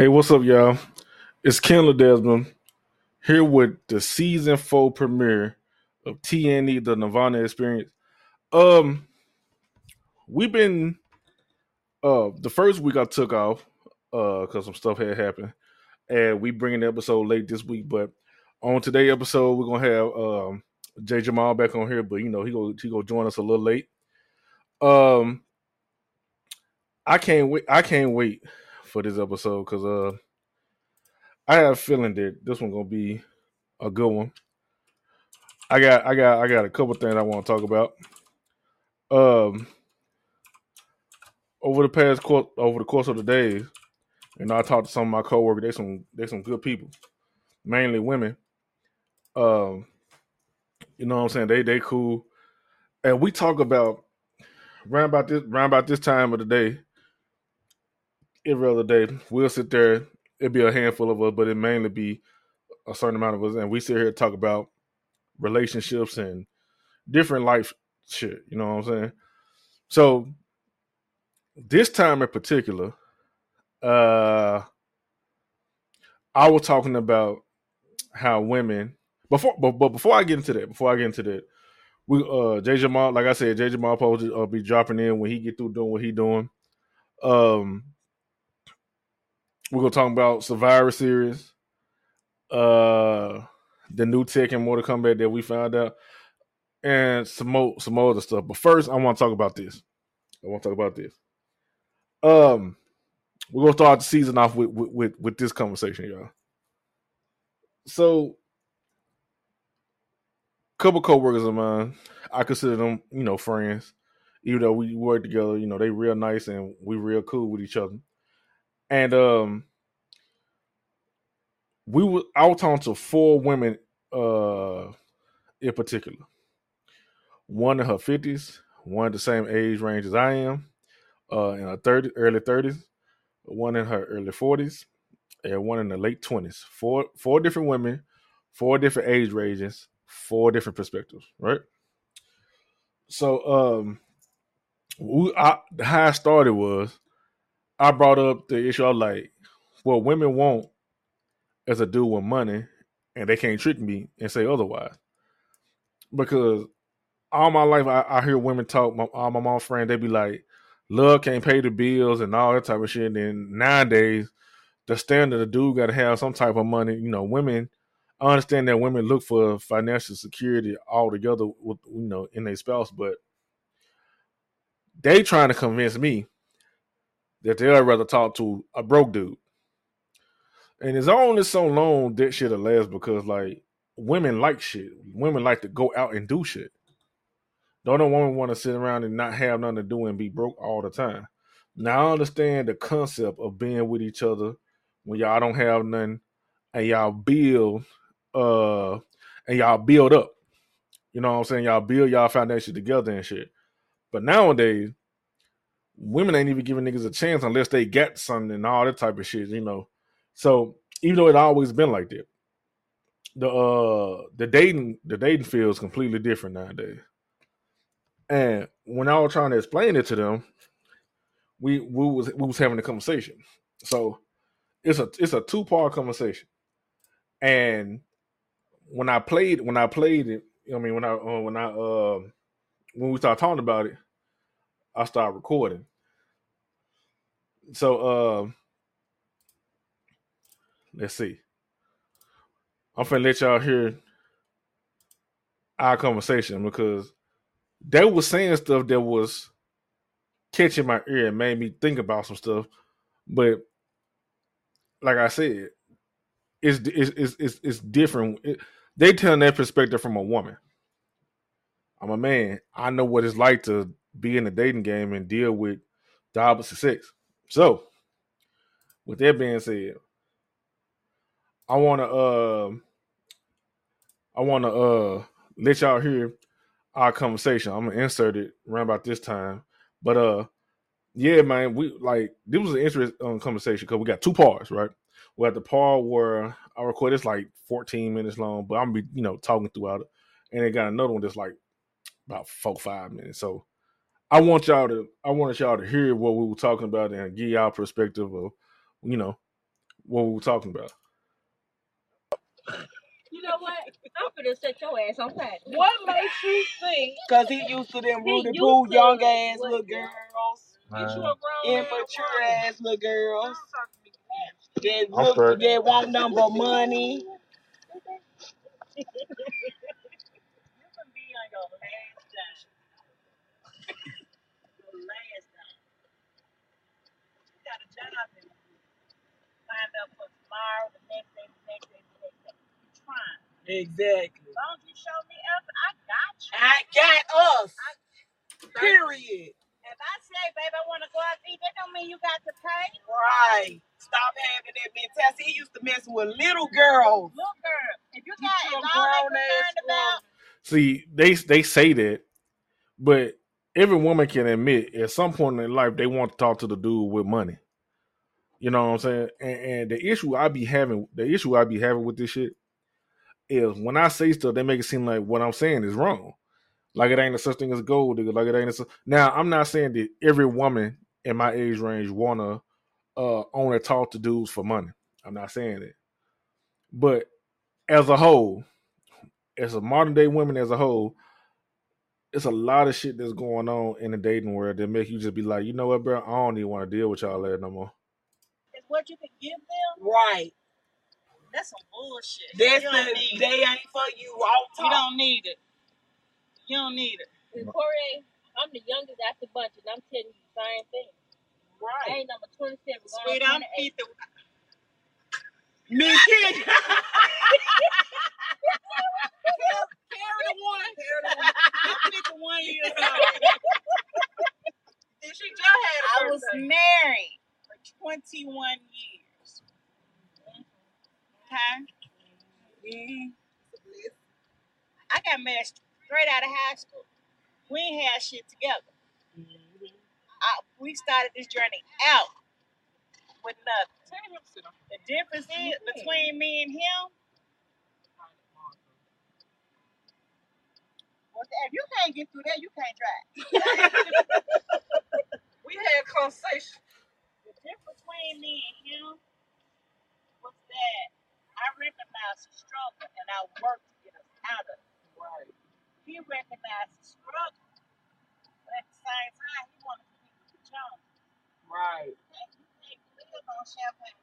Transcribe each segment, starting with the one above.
Hey, what's up, y'all? It's Ken Ledesma here with the season four premiere of TNE, the Nerdvana Experience. Um, we've been uh the first week I took off uh because some stuff had happened, and we bringing the episode late this week. But on today episode, we're gonna have um Jay Jamal back on here, but you know he go he go join us a little late. Um, I can't wait. I can't wait for this episode because uh I have a feeling that this one gonna be a good one. I got I got I got a couple things I want to talk about. Um over the past course over the course of the days, know, I talked to some of my coworkers, they some they some good people. Mainly women. Um you know what I'm saying? They they cool. And we talk about round about this round about this time of the day, every other day, we'll sit there it'd be a handful of us, but it mainly be a certain amount of us, and we sit here talk about relationships and different life shit. You know what I'm saying? So this time in particular, uh, I was talking about how women before, but, but before I get into that, before I get into that, we uh Jay Jamal, like I said, Jay Jamal to uh, be dropping in when he get through doing what he doing. Um, we're gonna talk about Survivor Series, uh, the new Tekken Mortal Kombat that we found out, and some more some more other stuff. But first, I want to talk about this. I want to talk about this. Um, we're gonna start the season off with with with, with this conversation, y'all. So, a couple co-workers of mine, I consider them, you know, friends. Even though we work together, you know, they real nice and we real cool with each other and um we were I was talking to four women uh in particular. One in her fifties, one the same age range as I am, uh in her 30 early thirties, one in her early forties, and one in the late twenties. Four four different women, four different age ranges, four different perspectives, right? So um we, I, how I started was I brought up the issue of like what women want as a dude with money, and they can't trick me and say otherwise. Because all my life, I, I hear women talk. My, all my mom friends, they be like, "Love can't pay the bills and all that type of shit." And nowadays, the standard, the dude got to have some type of money. You know, women. I understand that women look for financial security altogether with you know in their spouse, but they trying to convince me that they'd rather talk to a broke dude. And it's only so long that shit'll last because like women like shit. Women like to go out and do shit. Don't no woman want to sit around and not have nothing to do and be broke all the time. Now I understand the concept of being with each other when y'all don't have nothing and y'all build uh and y'all build up. You know what I'm saying? Y'all build y'all foundation together and shit. But nowadays, women ain't even giving niggas a chance unless they get something and all that type of shit, you know. So even though it always been like that, the uh the dating the dating field is completely different nowadays. And when I was trying to explain it to them, we we was we was having a conversation. So it's a it's a two part conversation. And when I played when I played it, I mean when I uh, when I uh when we started talking about it, I started recording. So uh let's see. I'm finna let y'all hear our conversation because they was saying stuff that was catching my ear and made me think about some stuff. But like I said, it's it's it's it's, it's different. It, they telling their perspective from a woman. I'm a man. I know what it's like to be in the dating game and deal with the opposite sex. So, with that being said, I want to uh, I want to uh let y'all hear our conversation. I'm gonna insert it around about this time, but uh, yeah, man, we like this was an interesting um, conversation because we got two parts, right? We had the part where I record it's like 14 minutes long, but I'm gonna be you know talking throughout it, and they got another one that's like about four five minutes. So I want y'all to I wanted y'all to hear what we were talking about and give y'all perspective of you know what we were talking about. You know what? I'm gonna set your ass on fire. What makes you think? Cause he used to them He Rudy used Poo young ass what- little girls, Get you a grown immature woman. ass little girls that I'm look straight. that want number money. You can be on your last dime. Your last dime. You got a job and find up for tomorrow, the next day, the next day, the next day. You trying. Exactly. As long as you show me effort, I got you. I got us. Period. If I say, babe, I want to go out to eat, that don't mean you got to pay. Right. Stop having that mentality. He used to mess with little girls. Look, girl, if you You got, some all they grown ass concerned about, See, they they say that, but every woman can admit at some point in their life they want to talk to the dude with money. You know what I'm saying? And, and the issue I be having, the issue I be having with this shit is when I say stuff, they make it seem like what I'm saying is wrong. Like it ain't a such thing as gold. Like it ain't a su- now. I'm not saying that every woman in my age range wanna uh only talk to dudes for money. I'm not saying that. But as a whole, as a modern day women as a whole, it's a lot of shit that's going on in the dating world that make you just be like, you know what, bro? I don't even want to deal with y'all that no more. Is what you can give them, Right. that's some bullshit. That's you don't the need it. they ain't for you. All You don't need it. You don't need it. And Corey, I'm the youngest out the bunch, and I'm telling you the same thing. I Right. ain't number 27, Sweet, I'm 28. 50. Me kid. Carry the one. I'm 51 years old. Did she just had a I was married for 21 years. Okay? Mhm. I got married straight out of high school. We ain't had shit together. I, we started this journey out with nothing. The difference is between me and him. If you can't get through that, you can't drive. We had conversation. Between me and him was that I recognized the struggle and I worked to get us out of it. Right. He recognized the struggle, but at the same time, he wanted to keep the challenge. Right. You can't you live on champagne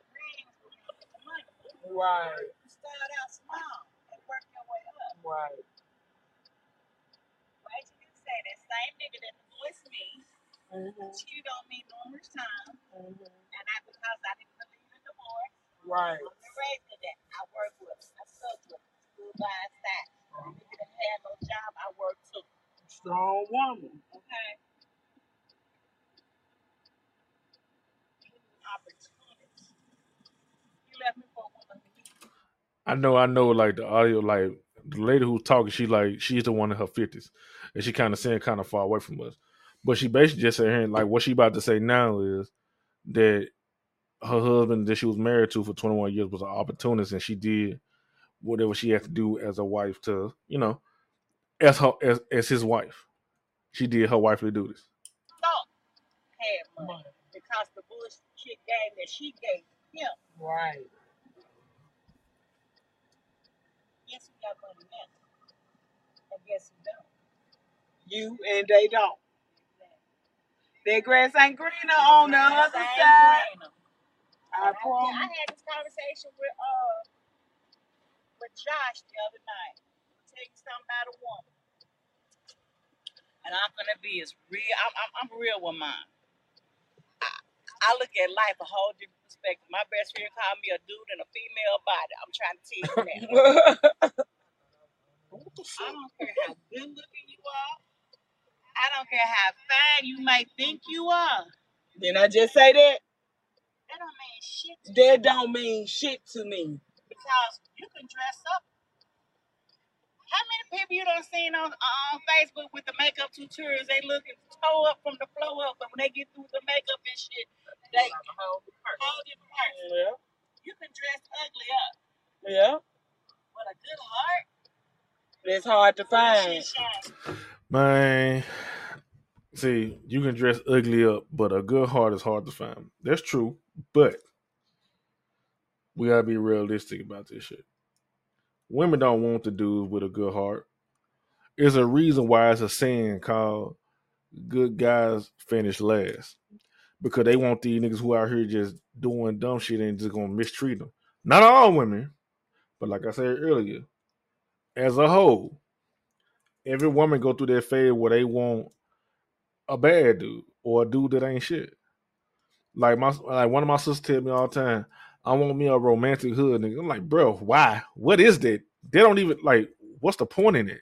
when get the money. Right. You start out small and work your way up. Right. Right? You can say that same nigga that divorced me Mhm. cheated on me numerous times, Mhm. and I because I didn't believe in divorce. Right. I'm the raised in that. I work with. I stuck with him. Stood by his side. Nigga didn't have no job. I worked too. Strong woman. Okay. Opportunity. He left me for a woman who he I know, I know, like the audio, like the lady who's talking, she like she's the one in her fifties, and she kind of saying kind of far away from us. But she basically just saying like what she about to say now is that her husband that she was married to for 21 years was an opportunist, and she did whatever she had to do as a wife to, you know, as her as, as his wife. She did her wifely duties. thought had money because the bullshit game that she gave him. Right. Yes, we got money now. And guess we don't. You and they don't. That grass ain't greener on the other side. I I, I had this conversation with uh with Josh the other night. Tell you something about a woman. And I'm gonna be as real. I'm, I'm, I'm real with mine. I, I look at life a whole different perspective. My best friend called me a dude in a female body. I'm trying to tell you that. I don't care how good looking you are. I don't care how fine you might think you are. Didn't I just say that? That don't mean shit to That don't mean shit to me. because you can dress up. How many people you don't seen on on Facebook with the makeup tutorials? They looking toe up from the flow up, but when they get through the makeup and shit, they whole different person. Yeah. You can dress ugly up, Yeah. but a good heart, That's hard to find. shit. Man, see, you can dress ugly up, but a good heart is hard to find. That's true, but we gotta be realistic about this shit. Women don't want the dudes with a good heart. There's a reason why it's a saying called "good guys finish last," because they want these niggas who out here just doing dumb shit and just gonna mistreat them. Not all women, but like I said earlier, as a whole, every woman go through that phase where they want a bad dude or a dude that ain't shit. Like my like one of my sisters tell me all the time, I want me a romantic hood nigga. I'm like, bro, why? What is that? They don't even like. What's the point in it?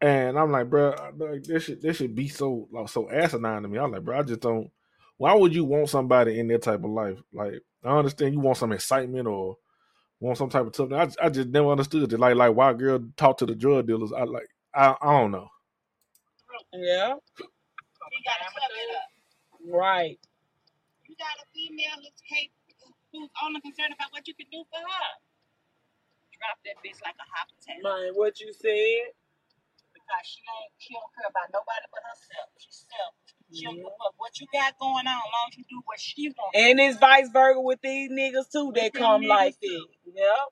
And I'm like, bro, like this should this should be so like so asinine to me. I'm like, bro, I just don't. Why would you want somebody in that type of life? Like, I understand you want some excitement or want some type of toughness. I, I just never understood it. Like, like why girl talk to the drug dealers? I like, I, I don't know. Yeah. You gotta cover it up. Right. You got a female who's capable, who's only concerned about what you can do for her. Drop that bitch like a hot potato. Man, what you said? Because she ain't, she don't care about nobody but herself. She's selfish. She don't Yeah. give a mm-hmm. what you got going on, as long as you do what she wants. And it's vice versa with these niggas too. They come like this. Yep.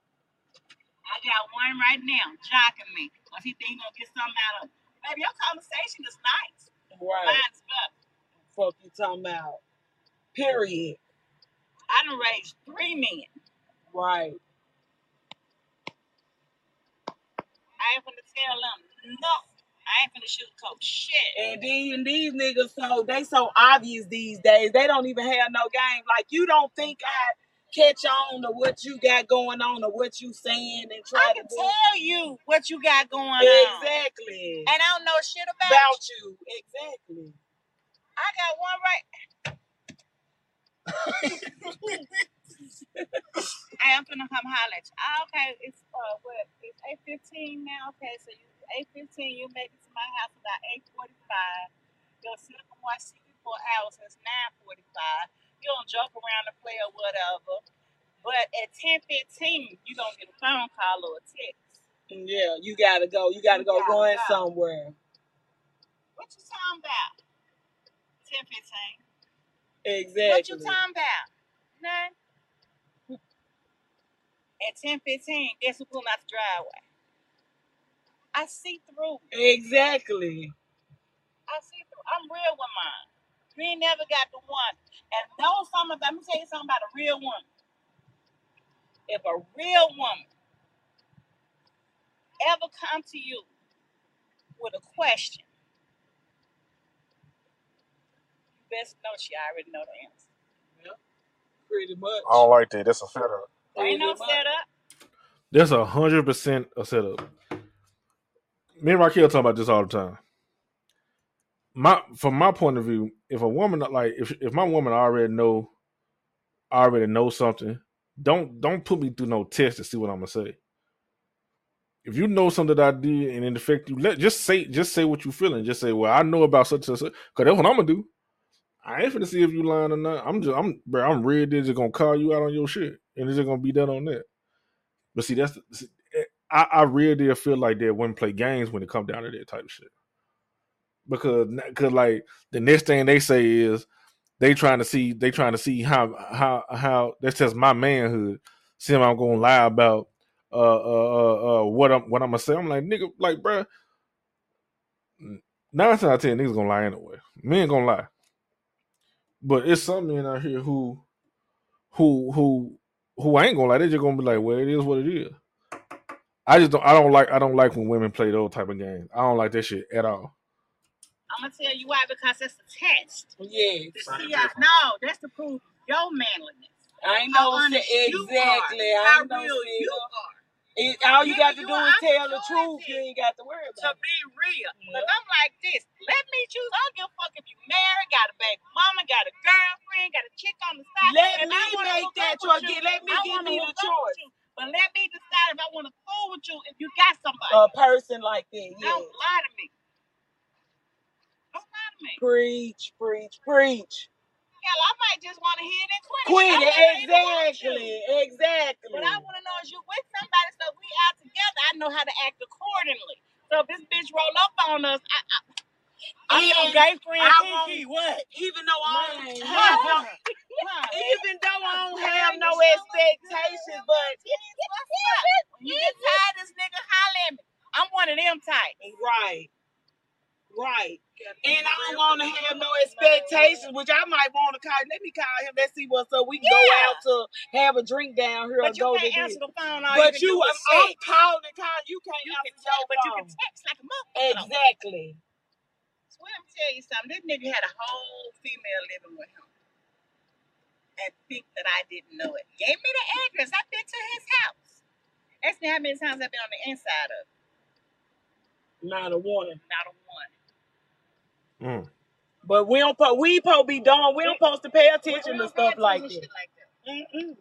I got one right now, jocking me. Cause he think he gonna get something out of it. Baby, your conversation is nice. Right. Mine's. Fuck you talking about. Period. I done raised three men. Right. I ain't finna tell them no. I ain't finna sugarcoat shit. And these, and these niggas so they so obvious these days. They don't even have no game. Like you don't think I catch on to what you got going on or what you saying and try I to can do. tell you what you got going on. Exactly. And I don't know shit about, About you. you. Exactly. I got one right. hey, I am finna come holler at you. Ah, okay, it's uh what? It's eight fifteen now. Okay, so you eight fifteen. You make it to my house about eight forty five. You'll sit up and watch TV for an hour since nine forty five. You don't joke around and play or whatever. But at ten fifteen, you don't get a phone call or a text. Yeah, you gotta go. You gotta You go gotta run go. somewhere. What you talking about? Ten fifteen. Exactly. What you talking about? None. At ten fifteen, guess who pulled out the driveway? I see through. Exactly. I see through. I'm real with mine. You ain't never got the one. And know something about, let me tell you something about a real woman. If a real woman ever come to you with a question, you best know she already know the answer. Yeah, pretty much. I don't like that. That's a setup. Ain't no setup. That's a hundred percent a setup. Me and Raquel talk about this all the time. My from my point of view, if a woman like if if my woman already know already know something, don't don't put me through no test to see what I'm gonna say. If you know something that I did and it affect you, let just say just say what you feeling. Just say, well, I know about such and such. Cause that's what I'm gonna do. I ain't finna see if you lying or not. I'm just I'm bro, I'm ready just gonna call you out on your shit. And it's just gonna be done on that. But see, that's see, eh, I, I really feel like that women play games when it come down to that type of shit. Because, cause like the next thing they say is they trying to see they trying to see how how how that's just my manhood. See if I'm gonna lie about uh uh uh, uh what I'm what I'm gonna say. I'm like nigga, like bruh, nine times out of ten niggas gonna lie anyway. Men gonna lie. But it's some men out here who who who who ain't gonna lie. They just gonna be like, well, it is what it is. I just don't. I don't like. I don't like when women play those type of games. I don't like that shit at all. I'm gonna tell you why because that's a test. Yes. To see how, no, that's to prove your manliness. I ain't How no honest you exactly. are. I How no real you are. It, all you got to you do is tell the truth. You ain't got to worry To about it. To be real. Yeah. I'm like this. Let me choose. I don't give a fuck if you married, got a baby mama, got a girlfriend, got a chick on the side. Let I me make that choice. you, Let me I give me the hook up with choice. But let me decide if I want to fool with you if you got somebody. A person like that. Yeah. Don't lie to me. Don't lie to me. Preach, preach, preach. Hell, I might just want to hit it and quit it. Quit it. might not even want Exactly. Exactly. But I want to know is you with somebody so we out together. I know how to act accordingly. So if this bitch roll up on us, I, I, I'm your gay friend I Kiki. What? Even though I don't Man, have huh? Huh? even though I don't have no expectations, but When you get tired of this nigga, holler at me. I'm one of them type. right, right. And I don't want to have no expectations, which I might want to call. Let me call him. Let's see what's up. We can go out to have a drink down here or But you go can't answer the phone. All But you, can I'm, I'm calling and calling. You can't You can answer text, your but you can text like a motherfucker. Exactly. So let me tell you something. This nigga had a whole female living with him. And think that I didn't know it. Gave me the address. I've been to his house. Ask me how many times I've been on the inside of it. Not a one. Not a one. Mm. But we don't. Po- we supposed be done. We don't supposed to pay attention to stuff like attention that. Mm-mm.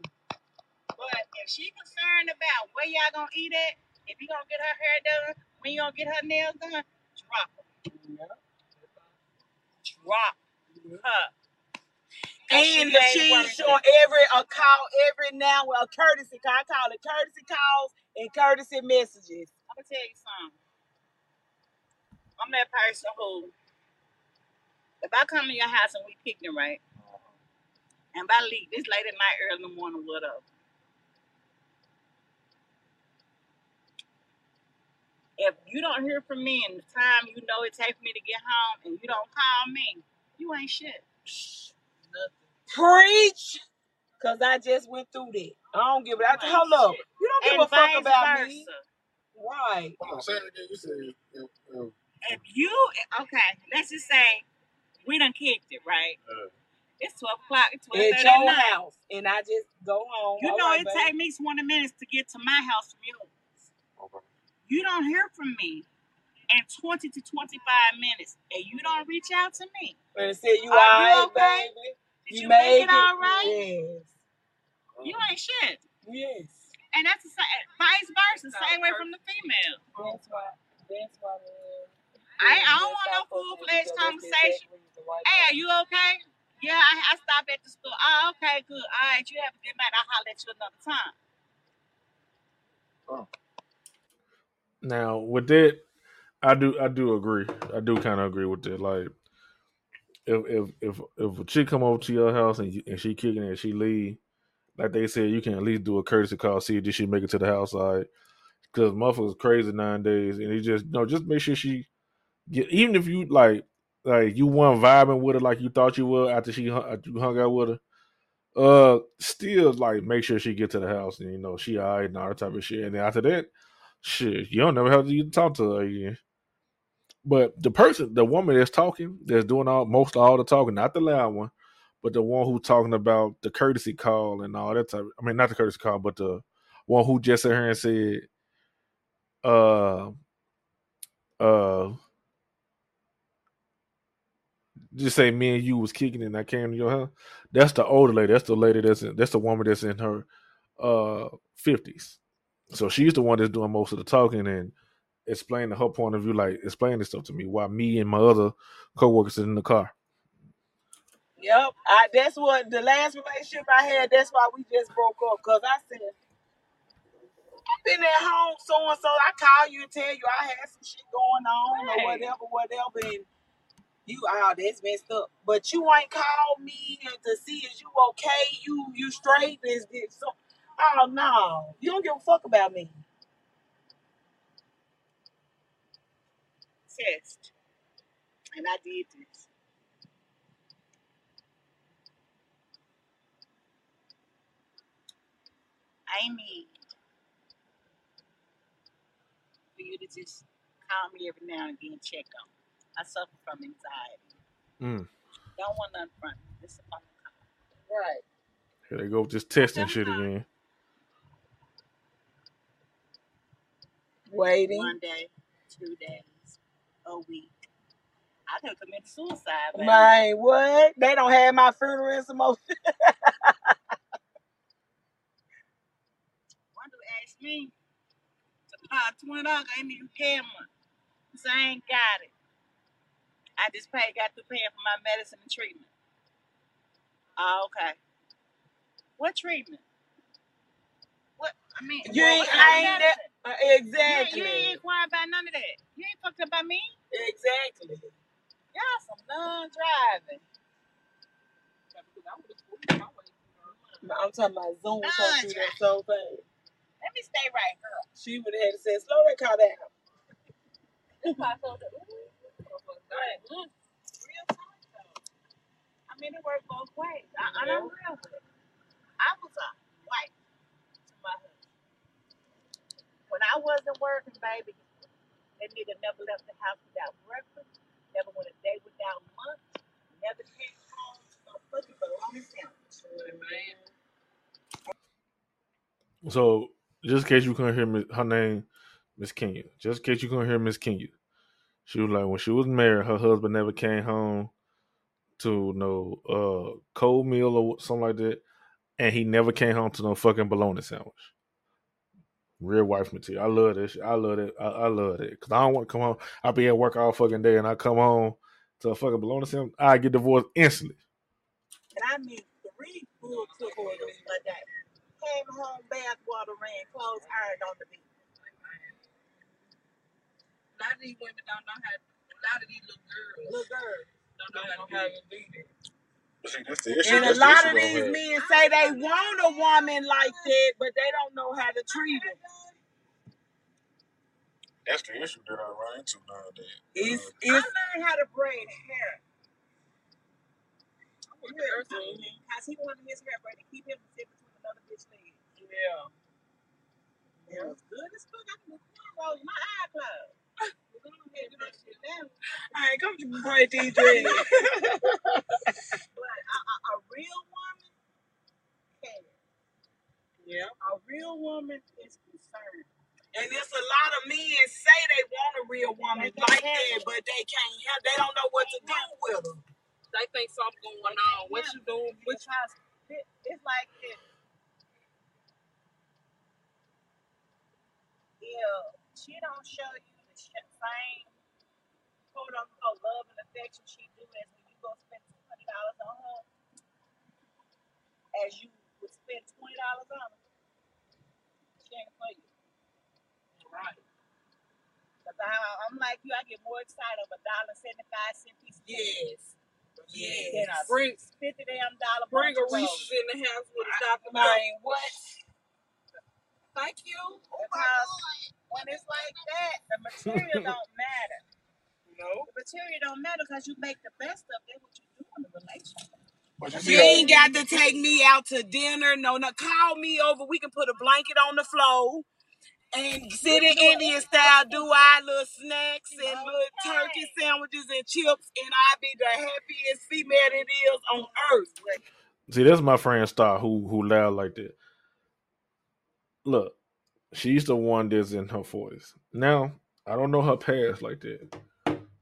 But if she concerned about where y'all gonna eat at, if you gonna get her hair done, when you gonna get her nails done, drop her. Drop her. 'Cause And she if ain't she's worth showing every a call every now and a courtesy call, I call it courtesy calls and courtesy messages. I'm gonna tell you something. I'm that person who, if I come to your house and we picking right, and if I leave this late at night, early in the morning, whatever. If you don't hear from me in the time you know it takes me to get home, and you don't call me, you ain't shit. Preach, cause I just went through that. I don't give it. I, You hold up. You don't give And a fuck about versa. me, right? Hold on, say it again. You said if, if, If you okay, let's just say we done kicked it, right? uh, It's twelve o'clock, it's twelve At your night. house, and I just go home. You All know right, it baby. take me twenty minutes to get to my house from yours. okay. You don't hear from me in twenty to twenty-five minutes, and you don't reach out to me. And say you Are you alright, okay? baby. Did you, made make it all right? Yes. You ain't shit. Yes. And that's the same, vice versa, same way from the female. That's why. That's why. Man. I, I don't want no full-fledged conversation. Hey, are you okay? Yeah, I, I stopped at the store. Oh, okay, good. All right, you have a good night. I'll holler at you another time. Oh. Now with that, I do I do agree. I do kind of agree with that. Like if if if if a chick come over to your house and you, and she kicking it and she leave, like they said, you can at least do a courtesy call, see did she make it to the house, all right? Because motherfuckers crazy nine days, and you just no, just make sure she get. Even if you like like you weren't vibing with her like you thought you would after she you hung out with her. Uh, still like make sure she get to the house and you know she alright and all that type of shit. And then after that, shit, you don't never have to even talk to her again. But the person, the woman that's talking, that's doing all most all the talking, not the loud one, but the one who's talking about the courtesy call and all that type. I mean, not the courtesy call, but the one who just sat here and said, uh, uh, just say me and you was kicking it and I came to your house. That's the older lady. That's the lady that's in, that's the woman that's in her uh fifties. So she's the one that's doing most of the talking and explaining her point of view, like explaining stuff to me while me and my other coworkers is in the car. Yep. I, that's what the last relationship I had. That's why we just broke up. Cause I said I've been at home so and so. I call you and tell you I had some shit going on or whatever, whatever, and you oh that's messed up. But you ain't called me to see is you okay? You you straight? Is this so? Oh no, you don't give a fuck about me. Test. And I did this. I need for you to just call me every now and again, check on. Me. I suffer from anxiety. Mm. Don't want nothing from you. This is on the. Right. Here they go with this testing shit again. Waiting. One day, two days, a week. I could commit suicide, man. Man, what? They don't have my funeral and some more. One dude asked me to buy twenty dollars. I ain't even camera. So I ain't got it. I just paid, got to paying for my medicine and treatment. Oh, okay. What treatment? What I mean, You what, ain't, I ain't that. uh, You ain't, exactly. you ain't inquiring about none of that. You ain't fucked up by me. Exactly. Y'all some non driving. I'm talking about Zoom come through that so fast. Let me stay right here. She would have had to say, slow that car down. That's why I told her, ooh, motherfucker, Right. mm. Real talk though. I mean, it worked both ways. I, and I'm real with it. I was a wife to my husband. When I wasn't working, baby, that nigga never left the house without breakfast, never went a day without lunch, never came home to no fucking bologna sandwich. So just in case you couldn't hear Miss- her name, Miss Kenya. Just in case you couldn't hear Miss Kenya, she was like when she was married, her husband never came home to no uh cold meal or something like that, and he never came home to no fucking bologna sandwich. Real wife material. I love this. I love it. I, I love it because I don't want to come home. I be at work all fucking day, and I come home to a fucking bologna sandwich. I get divorced instantly. And I mean three full cookers a day. Came home, bath water ran, clothes ironed on the beach. A lot of these women don't know how. A lot of these little girls Little girl. Don't know how to how to do that. But see, that's the issue. And a That's the lot issue of though, these man. men say they want a woman like that, but they don't know how to treat her. That's the issue that I run into nowadays. It's Uh, I it's learned how to braid hair. Because he wanted his hair braided. Keep him sit between another bitch legs. yeah. It was good as fuck. I can do cornrows in my eye closed. I ain't come to these dreads. But a, a, a real woman cares. yeah. A real woman is concerned. And there's a lot of men say they want a real woman like that, but they can't have. They don't know what to do with her. They think something going on. What you doing? What you it, it's like this. If she don't show the same quote unquote love and affection she do as when you go spend two hundred dollars on her, as you would spend twenty dollars on her, she ain't for you. right? Cause I, I'm like you, I get more excited of a dollar seventy five cent piece candy Yes. than a Yes. Bring fifty damn dollar bring a Reese's in the house with a Dr. Man. What? Thank you. Oh my God. When it's like that, the material don't matter. No. The material don't matter because you make the best of it what you do in the relationship. but you You ain't got to take me out to dinner. No, no. Call me over. We can put a blanket on the floor and sit in Indian style, do our little snacks and little turkey sandwiches and chips, and I'll be the happiest female it is on earth. See, that's my friend Star who who loud like that. Look, she's the one that's in her forties. Now, I don't know her past like that.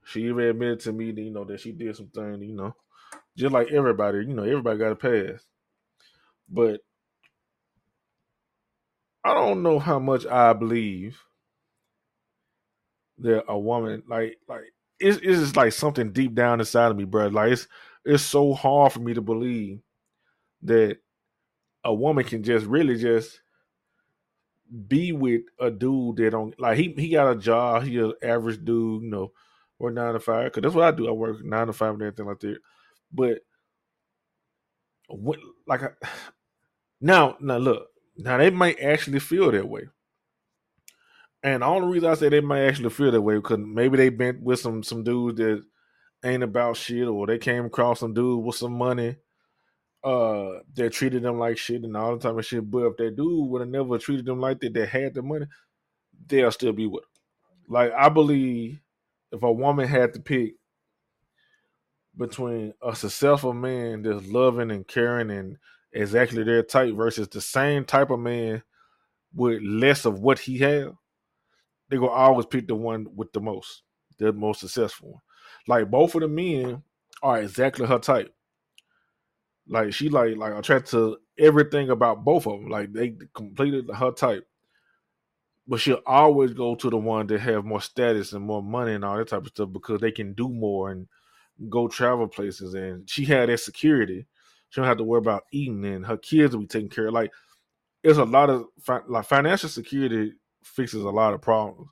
She even admitted to me, that, you know, that she did some things, you know, just like everybody, you know, everybody got a past. But I don't know how much I believe that a woman like like it's it's like something deep down inside of me, bro. Like it's it's so hard for me to believe that a woman can just really just be with a dude that don't like he he got a job, he an average dude, you know, work nine to five. Cause that's what I do. I work nine to five and everything like that. But when, like I, now, now look, now they might actually feel that way. And the only reason I say they might actually feel that way because maybe they been with some some dudes that ain't about shit, or they came across some dude with some money, uh, that treated them like shit and all the time of shit. But if that dude would have never treated them like that, that had the money, they'll still be with. Like I believe, if a woman had to pick between a successful man that's loving and caring and exactly their type versus the same type of man with less of what he have, they gonna always pick the one with the most, the most successful one. Like both of the men are exactly her type. Like she like like attracted to everything about both of them. Like they completed her type, but she'll always go to the one that have more status and more money and all that type of stuff because they can do more and go travel places. And she had that security. She don't have to worry about eating, and her kids will be taken care of. Like it's a lot of like financial security fixes a lot of problems.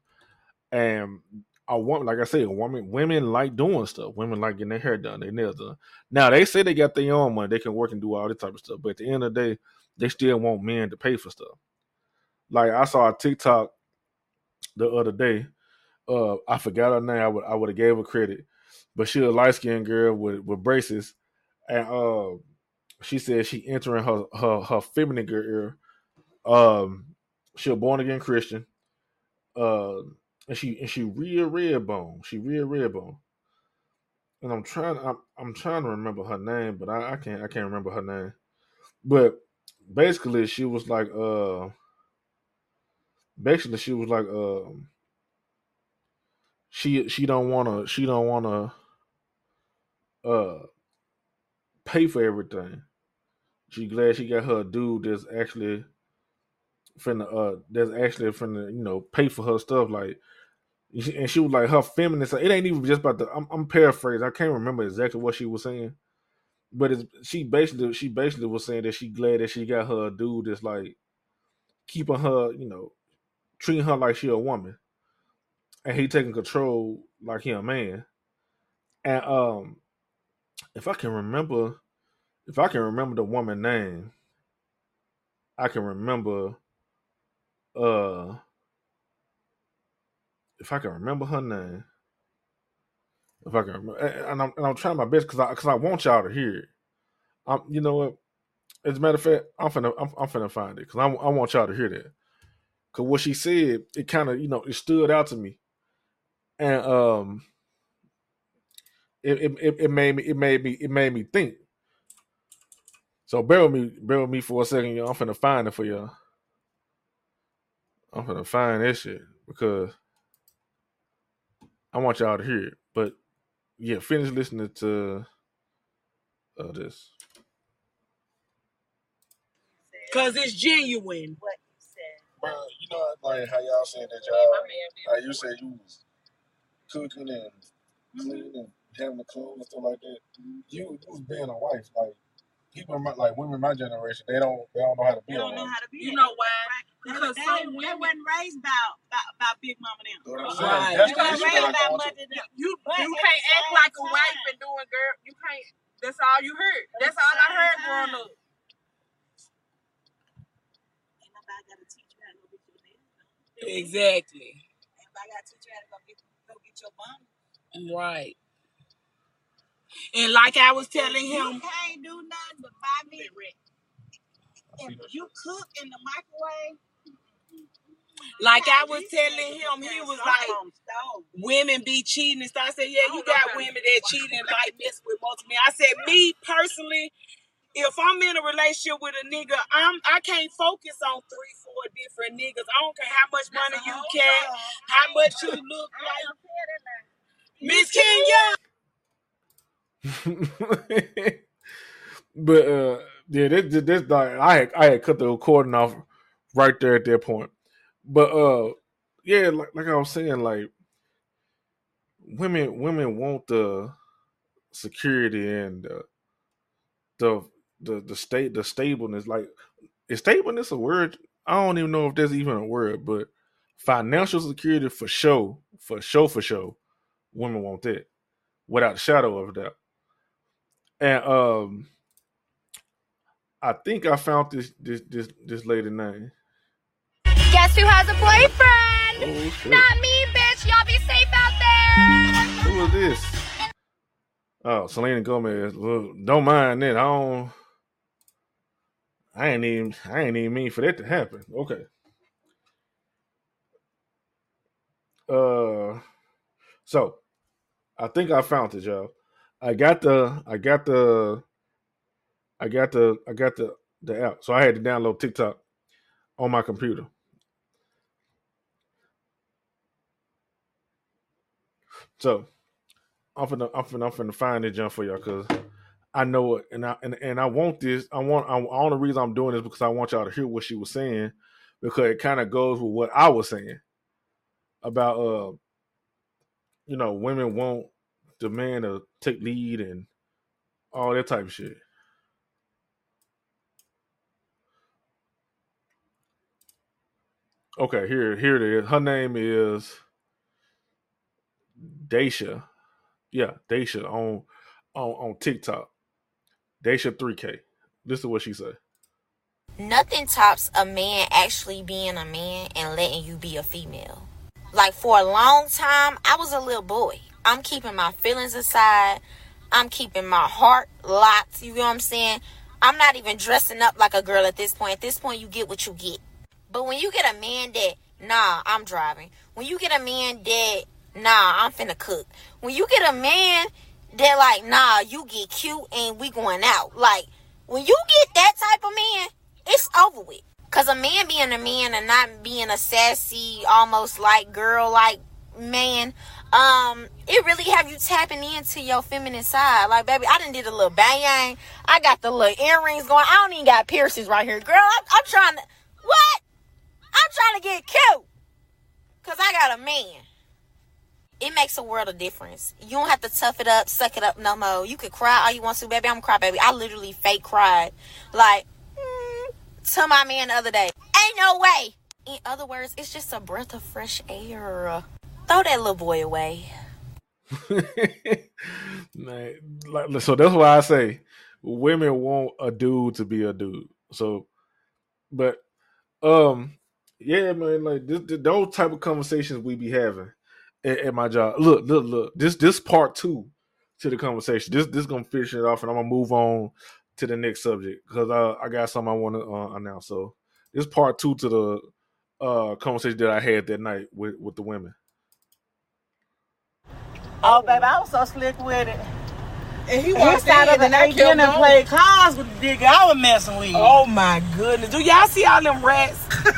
And a woman, like I said, a woman, women like doing stuff. Women like getting their hair done, their nails done. Now they say they got their own money, they can work and do all this type of stuff. But at the end of the day, they still want men to pay for stuff. Like I saw a TikTok the other day. Uh, I forgot her name. I would I would have gave her credit, but she a light skinned girl with with braces, and uh, she said she entering her her her feminine girl. Um, she a born again Christian. Uh, and she and she real red bone. She real red bone. And I'm trying. I'm, I'm trying to remember her name, but I, I can't. I can't remember her name. But basically, she was like. Uh, basically, she was like. Um, she she don't wanna. She don't wanna. Uh, pay for everything. She glad she got her dude that's actually finna uh that's actually finna you know pay for her stuff like and she was like her feminist it ain't even just about the I'm, I'm paraphrasing I can't remember exactly what she was saying. But it's she basically she basically was saying that she glad that she got her dude that's like keeping her you know treating her like she a woman. And he taking control like he a man. And um if I can remember if I can remember the woman name I can remember uh if I can remember her name, if I can and I'm and I'm trying my best because I because I want y'all to hear it. I'm, you know what? As a matter of fact, I'm finna I'm, I'm finna find it because I, I want y'all to hear that. Because what she said, it kind of you know it stood out to me, and um, it, it it made me it made me it made me think. So bear with me, bear with me for a second, y'all. I'm finna find it for y'all. I'm finna find that shit because I want y'all to hear it. But yeah, finish listening to uh, this. Cause it's genuine. What you said. Bro, you know, like how y'all saying that y'all, how you said you was cooking and cleaning and having the clothes and stuff like that. You, you was being a wife. Like people, my, like women in my generation, they don't, they don't know how to be They don't know wife. how to be. You know why? They, Because they, some they women- wasn't raised about, about about Big Mama them. You know what I'm Right. saying? wasn't raised that about mother them. You you can't act same like a wife time- and doing girl. You can't. That's all you heard. At That's all I heard time. growing up. Ain't nobody gotta teach you how to go get your nails done. Exactly. Ain't nobody gotta teach you how to go get go get your bum. Right. And like I was telling him, You him, can't do nothing but buy me. If you cook in the microwave, like I was telling him, he was like, on the stove. women be cheating and stuff. I said, yeah, you got women that cheat and like mess with multiple men. I said, me personally, if I'm in a relationship with a nigga, I'm I can't focus on three, four different niggas. I don't care how much money you can, how much you look like. Miss Kenya. but uh, yeah, this, this, this like I had, I had cut the recording off right there at that point. But uh, yeah, like, like I was saying, like women women want the security and the the the, the state the stableness. Like is stableness a word? I don't even know if there's even a word, but financial security for sure, for sure, for sure, women want that without a shadow of a doubt. And um, I think I found this this this this lady name. Guess who has a boyfriend? Oh! Not me, bitch. Y'all be safe out there. Who is this? Oh, Selena Gomez. Well, don't mind that. I don't. I ain't even. I ain't even mean for that to happen. Okay. Uh, so I think I found it, y'all. I got the. I got the. I got the. I got the the app. So I had to download TikTok on my computer. So I'm finna, I'm finna, I'm finna find this jump for y'all because I know it, and I and, and I want this. I want. I, all the reason I'm doing this because I want y'all to hear what she was saying because it kind of goes with what I was saying about uh, you know, women want the man to take lead and all that type of shit. Okay, here, here it is. Her name is Daisha, yeah, Daisha on on on TikTok. Daisha 3K. This is what she said. Nothing tops a man actually being a man and letting you be a female. Like for a long time, I was a little boy. I'm keeping my feelings aside. I'm keeping my heart locked. You know what I'm saying? I'm not even dressing up like a girl at this point. At this point, you get what you get. But when you get a man that, nah, I'm driving. When you get a man that, nah, I'm finna cook. When you get a man they're like, nah, you get cute and we going out. Like, when you get that type of man, it's over with. Cause a man being a man and not being a sassy, almost like girl like man, um, it really have you tapping into your feminine side. Like, baby, I done did a little bang. I got the little earrings going. I don't even got piercings right here. Girl, I'm, I'm trying to, what? I'm trying to get cute. Cause I got a man. It makes a world of difference. You don't have to tough it up, suck it up no more. You could cry all you want to, baby. I'm cry, baby. I literally fake cried. Like, mm, to my man the other day. Ain't no way. In other words, it's just a breath of fresh air. Throw that little boy away. Man, like, so that's why I say women want a dude to be a dude. So, but um, yeah, man, like this, this- those type of conversations we be having at, at my job. Look, look, look. This this part two to the conversation. This this gonna finish it off, and I'm gonna move on to the next subject because I I got something I want to uh, announce. So this part two to the uh conversation that I had that night with with the women. Oh, baby, I was so slick with it. And he He walked sat up in and and I ate dinner kept and played cards with the nigga I was messing with. Him. Oh my goodness. Do y'all see all them rats? Right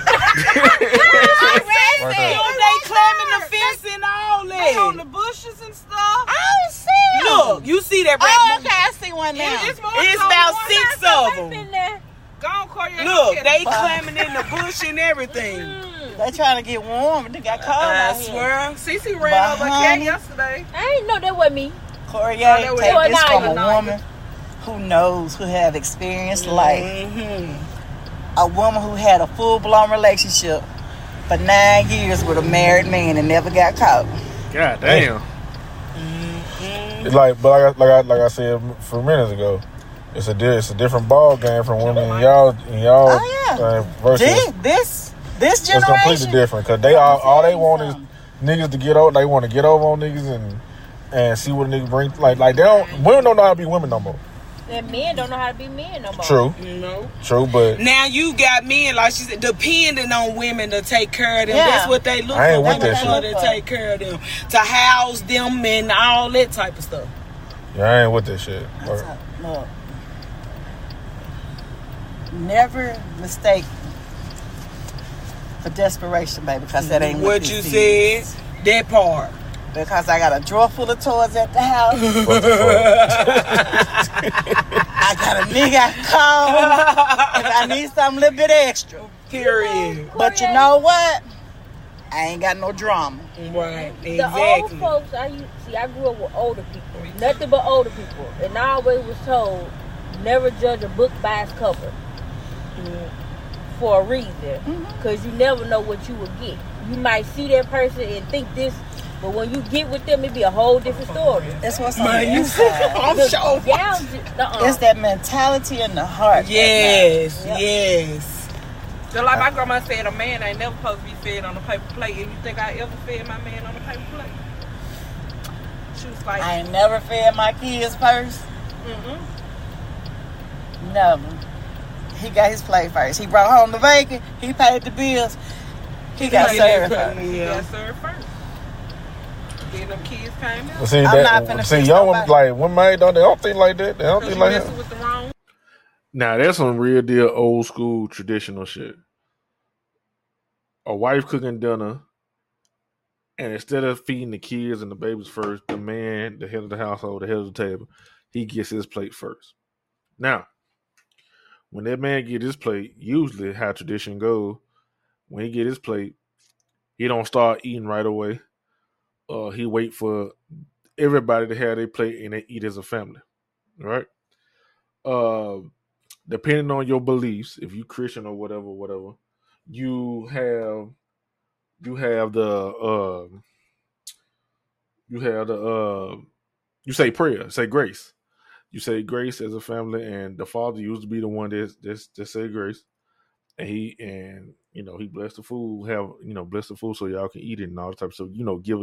there. Yo, they climbing the fence and all They on the bushes and stuff. I don't see 'em. Look, you see that rat Oh, moving. okay, I see one now. It's more It's about one. six I of them. Go on, Corey. Look, they Fuck. climbing in the bush and everything. Mm. They trying to get warm. They got cold I out here. swear. Cece ran over a cat yesterday. I ain't know that was me. Corey, Oh, take this from a Anaya. woman who knows, who have experienced life. Mm-hmm. A woman who had a full blown relationship for nine years with a married man and never got caught. God damn. It's like, but like, I- like I like I said a few minutes ago, it's a it's a different ball game from women and y'all and y'all Oh, yeah. uh, versus This, this, this it's completely different because they all all they want is niggas to get over. They want to get over on niggas and and see what a nigga bring. Like like they don't women don't know how to be women no more. And men don't know how to be men no more. True, No. true, but Now you got men, like she said, depending on women to take care of them. Yeah. That's what they look I ain't for. with women that for shit. to take care of them, to house them, and all that type of stuff. yeah, I ain't with this shit. Look, look. Never mistake for desperation, baby, because that ain't What this you is. said, that part. Because I got a drawer full of toys at the house. What the fuck? I got a nigga I call if I need something a little bit extra. Period. But you know what? I ain't got no drama. Right. Exactly. The old folks, I used, see, I grew up with older people, nothing but older people, and I always was told, never judge a book by its cover, Mm, for a reason, Mm-hmm. because you never know what you will get. You might see that person and think this, but when you get with them, it be a whole different story. That's what's on Man, the you. I'm The sure. gowns- uh-uh. It's that mentality in the heart. that Yes, matters. yes. Just like my grandma said, a man ain't never supposed to be fed on a paper plate. And you think I ever fed my man on a paper plate? She was like, I ain't never fed my kids first. mm-mm. Never. He got his plate first. He brought home the bacon. He paid the bills. He got He served got first. Yeah. Yes, sir, first. Then them kids came out. But see I'm that not finna see fix young women like women ain't don't they don't think like that. They don't think like messing that. with the wrong Now that's some real deal old school traditional shit. A wife cooking dinner, and instead of feeding the kids and the babies first, the man, the head of the household, the head of the table, he gets his plate first. Now, when that man get his plate, usually how tradition goes, when he get his plate, he don't start eating right away. Uh, he wait for everybody to have their plate and they eat as a family, right? Uh, depending on your beliefs, if you Christian or whatever, whatever, you have you have the um you have the uh, you say prayer, say grace. You say grace as a family, and the father used to be the one that that, that say grace, and he and you know he blessed the food, have you know bless the food so y'all can eat it and all that type. So you know give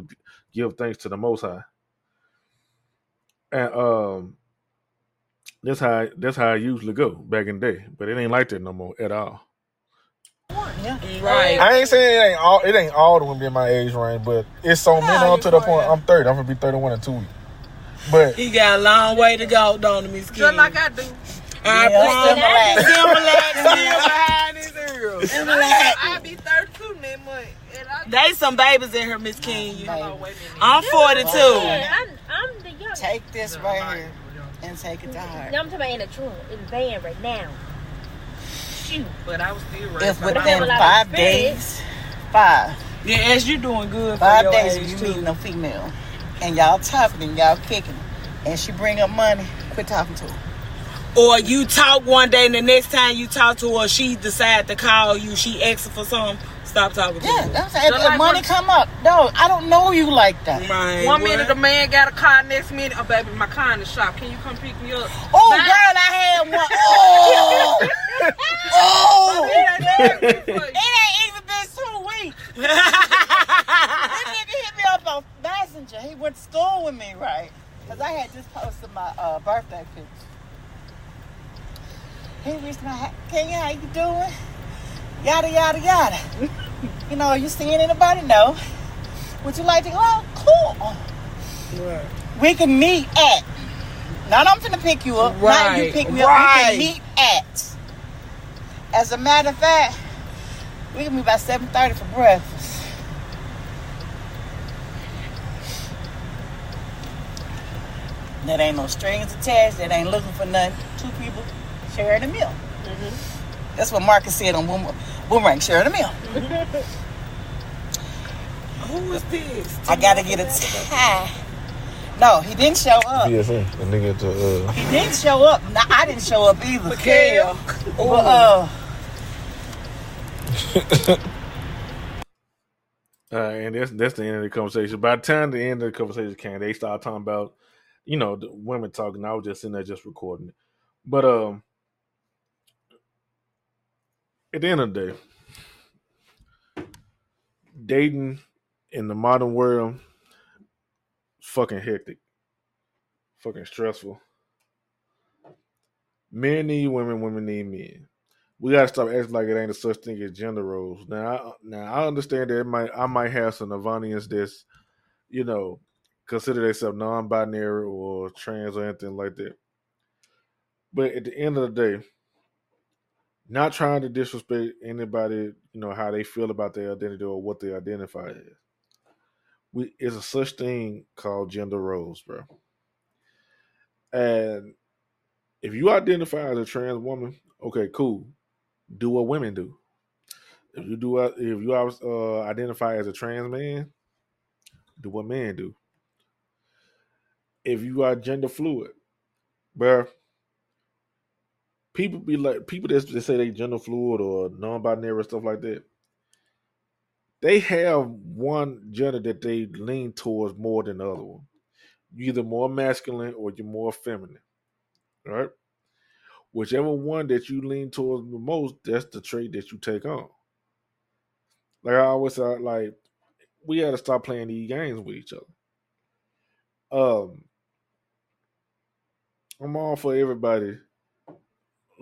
give thanks to the Most High, and um, that's how that's how I usually go back in the day, but it ain't like that no more at all. Right. I ain't saying it ain't all it ain't all the women in my age range, but it's so many on to the point. I'm 30. I'm gonna be 31 in two weeks. But He got a long way to go, don't he, Miss King? Just like I do. I Yeah, promise. Similar, similar behind his ear. I be 32 next month. And I They some babies in here, Miss King. You. Wait a minute. I'm 42. I'm, I'm the young. Take this right here and take it to heart. No, I'm talking about in the trunk, in the van right now. Shoot. But I was still right. If raised. But I have within a lot of five days, five, Yeah, as you're doing good for five your days age, you too. meeting a female and y'all talking and y'all kicking, and she bring up money, quit talking to her. Or you talk one day and the next time you talk to her, she decide to call you, she asking for something, stop talking to her. Yeah, her. that's if, Just if like money when- come up. No, I don't know you like that. Man, One what? minute the man got a car, next minute, oh baby, my car in the shop. Can you come pick me up? Oh, Bye. girl, I had one. Oh, oh. It It ain't even been two weeks. This nigga hit me up on Messenger. He went to school with me, right? Because I had just posted my uh, birthday picture. He reached my, "Ha- Kenya, how you doing? Yada, yada, yada. you know, are you seeing anybody? No. Would you like to go? Oh, cool. Right. We can meet at. Not I'm finna pick you up. Right. Not you pick me up. We can meet at. As a matter of fact, we can meet by 7.30 for breakfast. That ain't no strings attached. That ain't looking for nothing. Two people sharing a meal. That's what Marcus said on Boom- Boomerang, sharing a meal. Who is this? I gotta get a tie. No, he didn't show up. BFN, the nigga at the uh, He didn't show up. No, I didn't show up either. Mikhail. But, uh, Uh, and that's that's the end of the conversation. By the time the end of the conversation came, they started talking about, you know, the women talking. I was just sitting there just recording it. But um, at the end of the day, dating in the modern world, fucking hectic, fucking stressful. Men need women, women need men we gotta stop acting like it ain't a such thing as gender roles. Now, I, now I understand that might I might have some Avanians that's, you know, consider themselves non-binary or trans or anything like that. But at the end of the day, not trying to disrespect anybody, you know, how they feel about their identity or what they identify as. We it's a such thing called gender roles, bro. And if you identify as a trans woman, okay, cool do what women do. If you do, if you uh, identify as a trans man, do what men do. If you are gender fluid, bruh, people be like people that, that say they gender fluid or non-binary stuff like that. They have one gender that they lean towards more than the other one. You're either more masculine or you're more feminine, right? whichever one that you lean towards the most, that's the trait that you take on. Like I always say, like we got to stop playing these games with each other. Um, I'm all for everybody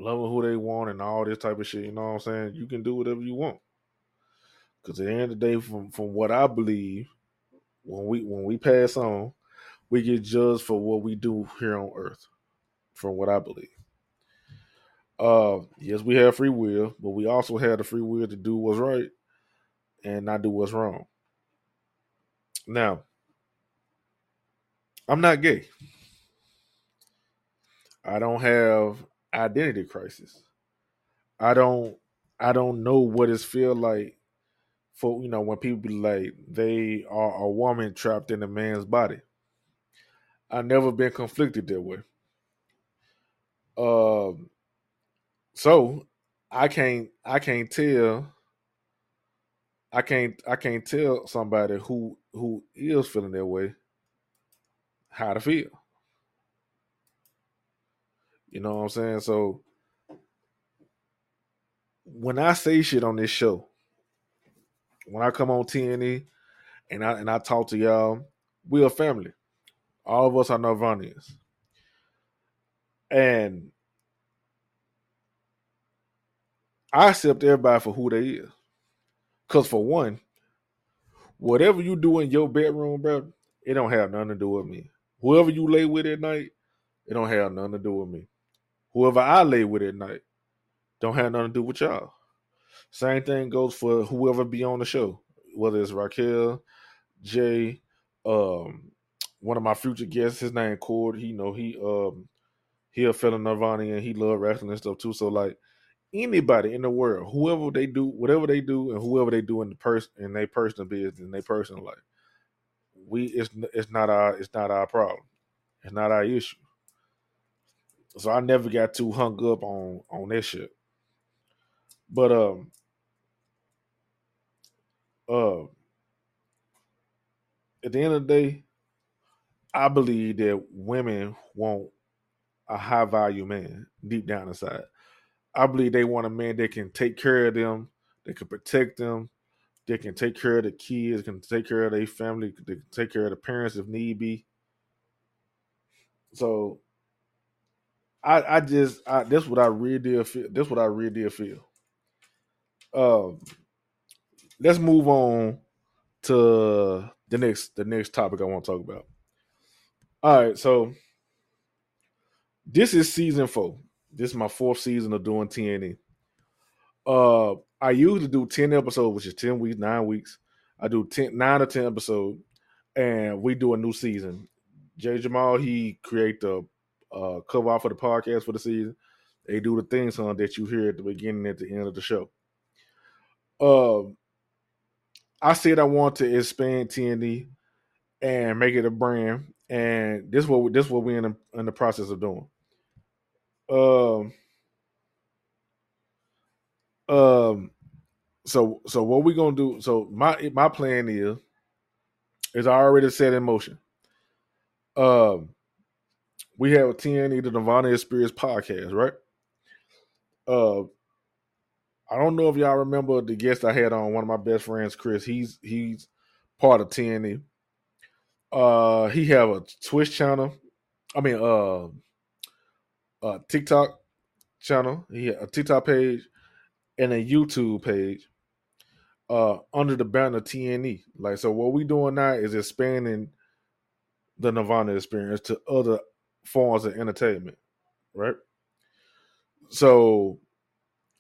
loving who they want and all this type of shit. You know what I'm saying? You can do whatever you want. Because at the end of the day, from from what I believe, when we when we pass on, we get judged for what we do here on Earth. From what I believe. Uh, yes, we have free will, but we also have the free will to do what's right and not do what's wrong. Now, I'm not gay. I don't have identity crisis. I don't I don't know what it's feel like for you know when people be like they are a woman trapped in a man's body. I never been conflicted that way. Um so I can't I can't tell I can't I can't tell somebody who who is feeling that way how to feel. You know what I'm saying? So when I say shit on this show, when I come on TNE and I and I talk to y'all, we a family. All of us are Nerdvanians. And I accept everybody for who they is. Cause for one, whatever you do in your bedroom, bro, it don't have nothing to do with me. Whoever you lay with at night, it don't have nothing to do with me. Whoever I lay with at night, don't have nothing to do with y'all. Same thing goes for whoever be on the show, whether it's Raquel, Jay, um, one of my future guests, his name Cord. He know he um he a fellow Nerdvana and he love wrestling and stuff too. So like anybody in the world, whoever they do, whatever they do, and whoever they do in the person in their personal business, in their personal life, we it's it's not our it's not our problem. It's not our issue. So I never got too hung up on on that shit. But um uh at the end of the day, I believe that women want a high value man deep down inside. I believe they want a man that can take care of them, that can protect them, that can take care of the kids, can take care of their family, they can take care of the parents if need be. So I I just I that's what I really did feel. That's what I really did feel. Um let's move on to the next the next topic I want to talk about. All right, so this is season four. This is my fourth season of doing TNE. Uh, I usually do ten episodes, which is ten weeks, nine weeks. I do 10, nine or ten episodes, and we do a new season. Jay Jamal he create the uh, cover off for the podcast for the season. They do the thing song that you hear at the beginning at the end of the show. Um, I said I want to expand TNE and make it a brand, and this what this what we're in the, in the process of doing. Um, um, so so what we're gonna do? So my my plan is is I already set in motion. Um, we have a TNE the Nerdvana Experience podcast, right? Uh, I don't know if y'all remember the guest I had on one of my best friends, Chris. He's he's part of TNE. Uh, he have a Twitch channel. I mean, uh, a TikTok channel. He a TikTok page and a YouTube page. Uh, under the banner TNE. Like, so what we doing now is expanding the Nerdvana experience to other forms of entertainment, right? So,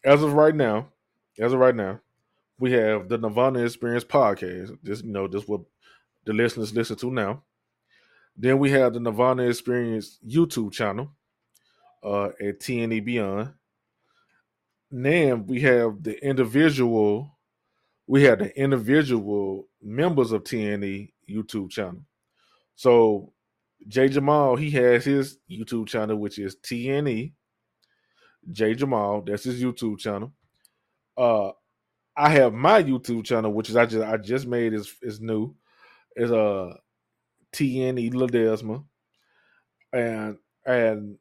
as of right now, as of right now, we have the Nerdvana Experience podcast. Just you know, just what the listeners listen to now. Then we have the Nerdvana Experience YouTube channel uh, at TNE Beyond. Then we have the individual, we have the individual members of TNE YouTube channel. So Jay Jamal, he has his YouTube channel, which is TNE Jay Jamal. That's his YouTube channel. Uh, I have my YouTube channel, which is I just I just made is is new. Is uh, TNE Ledesma, and and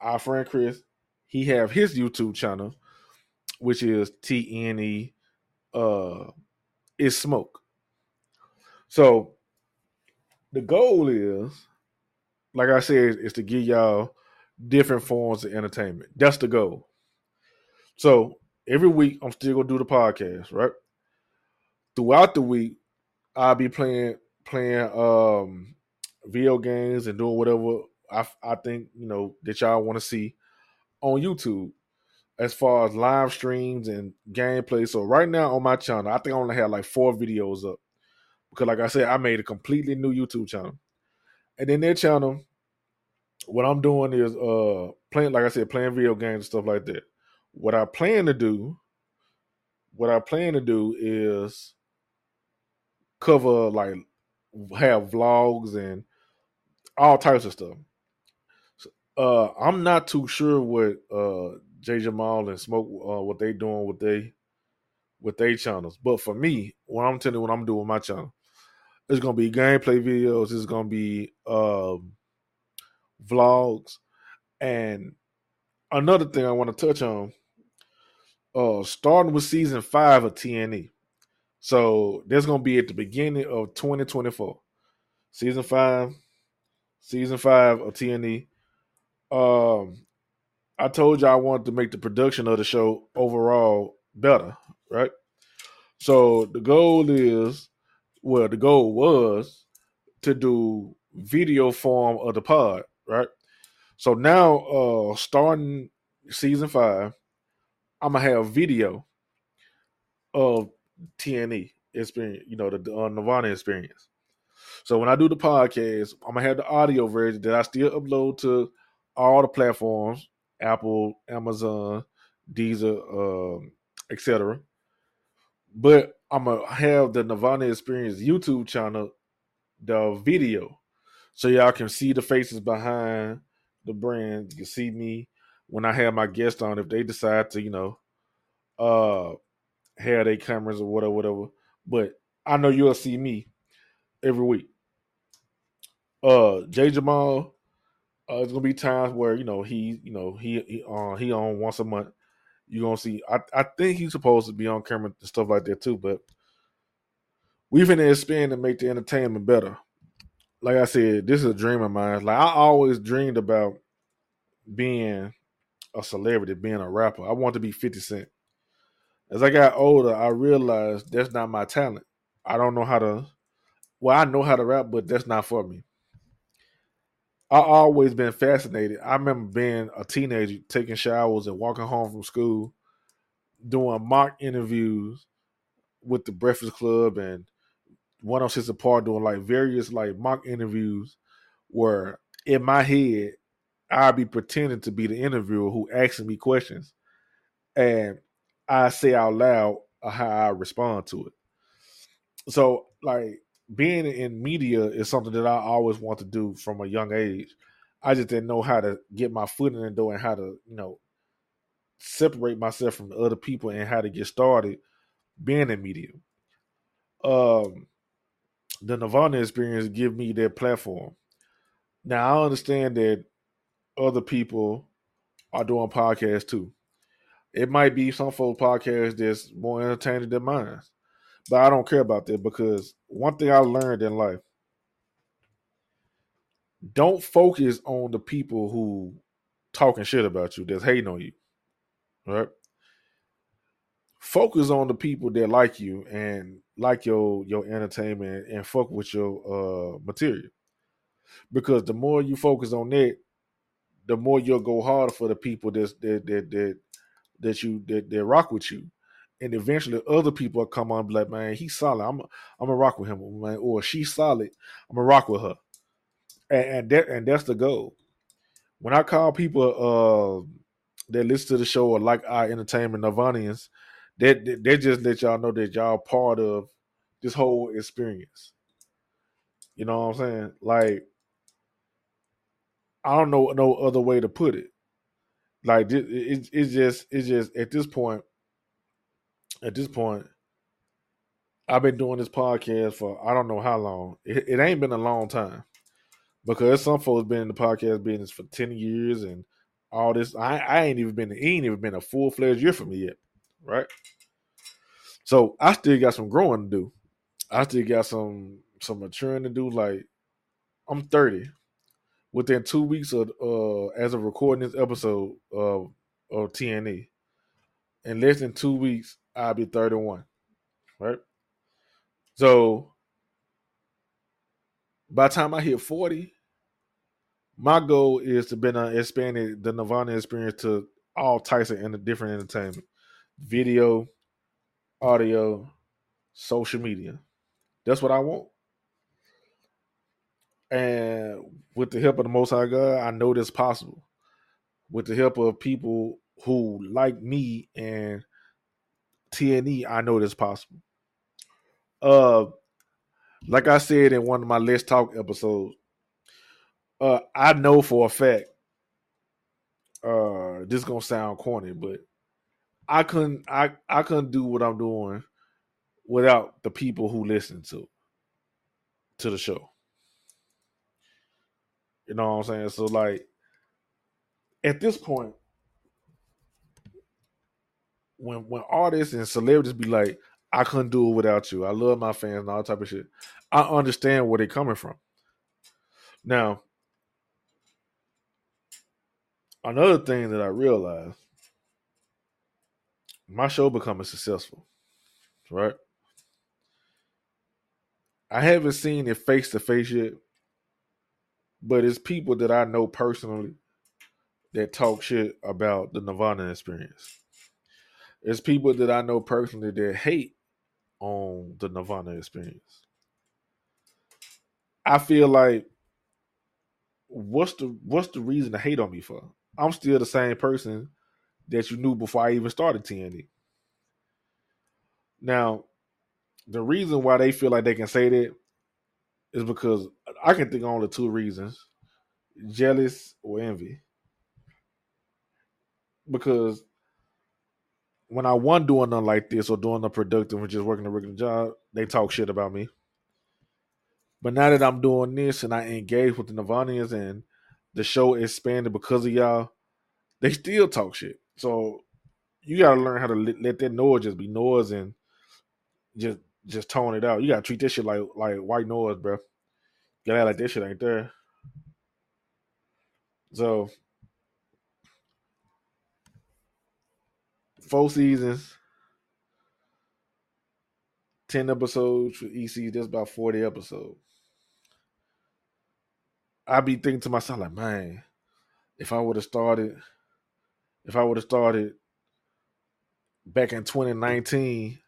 our friend Chris, he have his YouTube channel, which is TNE uh is smoke. So the goal is, like I said, is to give y'all different forms of entertainment. That's the goal. So every week I'm still gonna do the podcast, right? Throughout the week, I'll be playing playing um video games and doing whatever I I think you know that y'all want to see on YouTube as far as live streams and gameplay. So right now on my channel, I think I only have like four videos up because, like I said, I made a completely new YouTube channel, and in their channel, what I'm doing is uh playing, like I said, playing video games and stuff like that. What I plan to do, what I plan to do is cover like have vlogs and all types of stuff. So, uh, I'm not too sure what uh Jay Jamal and Smoke uh, what they doing with they with their channels, but for me, what I'm telling you, what I'm doing with my channel It's gonna be gameplay videos. It's gonna be um, vlogs, and another thing I want to touch on. Uh, starting with season five of TNE. So there's gonna be at the beginning of 2024, season five, season five of TNE. Um, I told you I wanted to make the production of the show overall better, right? So the goal is, well, the goal was to do video form of the pod, right? So now, uh starting season five, I'm gonna have video of TNE experience, you know, the uh, Nerdvana experience. So when I do the podcast, I'm gonna have the audio version that I still upload to all the platforms, Apple, Amazon, Deezer, um, etc. But I'm gonna have the Nerdvana Experience YouTube channel, the video, so y'all can see the faces behind the brand. You can see me when I have my guest on if they decide to, you know, uh, have their cameras or whatever, whatever. But I know you'll see me every week. Uh, Jay Jamal, uh, it's gonna be times where you know he, you know he he uh, he on once a month. You're gonna see. I I think he's supposed to be on camera and stuff like that too. But we've been expand to make the entertainment better. Like I said, this is a dream of mine. Like I always dreamed about being a celebrity, being a rapper. I want to be 50 Cent. As I got older, I realized that's not my talent. I don't know how to well, I know how to rap, but that's not for me. I always been fascinated. I remember being a teenager, taking showers and walking home from school, doing mock interviews with the Breakfast Club and one of Sister Apart doing like various like mock interviews where in my head I'd be pretending to be the interviewer who asking me questions and I say out loud how I respond to it. So like being in media is something that I always want to do from a young age. I just didn't know how to get my foot in the door and how to, you know, separate myself from other people and how to get started being in media. Um, the Nerdvana experience give me that platform. Now I understand that other people are doing podcasts too. It might be some folks podcasts that's more entertaining than mine. But I don't care about that because one thing I learned in life don't focus on the people who talking shit about you, that's hating on you. Right? Focus on the people that like you and like your your entertainment and fuck with your uh material. Because the more you focus on that, the more you'll go harder for the people that's that that that that you that, that rock with you and eventually other people come on like, man, he's solid. I'm I'm gonna rock with him, man, or she's solid. I'm gonna rock with her, and, and that and that's the goal. When I call people uh that listen to the show or like our entertainment Nerdvanians, that they, they just let y'all know that y'all part of this whole experience. You know what I'm saying? Like, I don't know no other way to put it. Like, it, it, it's just it's just at this point at this point, I've been doing this podcast for I don't know how long. It, it ain't been a long time because some folks been in the podcast business for ten years and all this. I, I ain't even been. It ain't even been a full fledged year for me yet, right? So I still got some growing to do. I still got some some maturing to do. Like I'm 30. Within two weeks of uh as of recording this episode of of TNE, in less than two weeks, I'll be 31. Right? So by the time I hit 40, my goal is to be uh, expanding the Nerdvana experience to all types of different entertainment. Video, audio, social media. That's what I want. And with the help of the Most High God, I know that's possible. With the help of people who like me and TNE, I know that's possible. Uh, like I said in one of my Let's Talk episodes, uh, I know for a fact. Uh, this gonna sound corny, but I couldn't, I, I couldn't do what I'm doing without the people who listen to. to the show. You know what I'm saying? So like at this point, when when artists and celebrities be like, I couldn't do it without you. I love my fans and all type of shit. I understand where they're coming from. Now, another thing that I realized, my show becoming successful, right? I haven't seen it face to face yet, but it's people that I know personally that talk shit about the Nerdvana experience. It's people that I know personally that hate on the Nerdvana experience. I feel like what's the what's the reason to hate on me for? I'm still the same person that you knew before I even started TNE. Now, the reason why they feel like they can say that is because I can think of only two reasons: jealous or envy. Because when I wasn't doing nothing like this or doing the productive or just working a regular job, they talk shit about me. But now that I'm doing this and I engage with the Nerdvanians and the show expanded because of y'all, they still talk shit. So you gotta learn how to let, let that noise just be noise and just just tone it out. You gotta treat this shit like like white noise, bro. You gotta like this shit ain't there. So four seasons, ten episodes for EC. That's about forty episodes. I be thinking to myself like, man, if I would have started, if I would have started back in 2019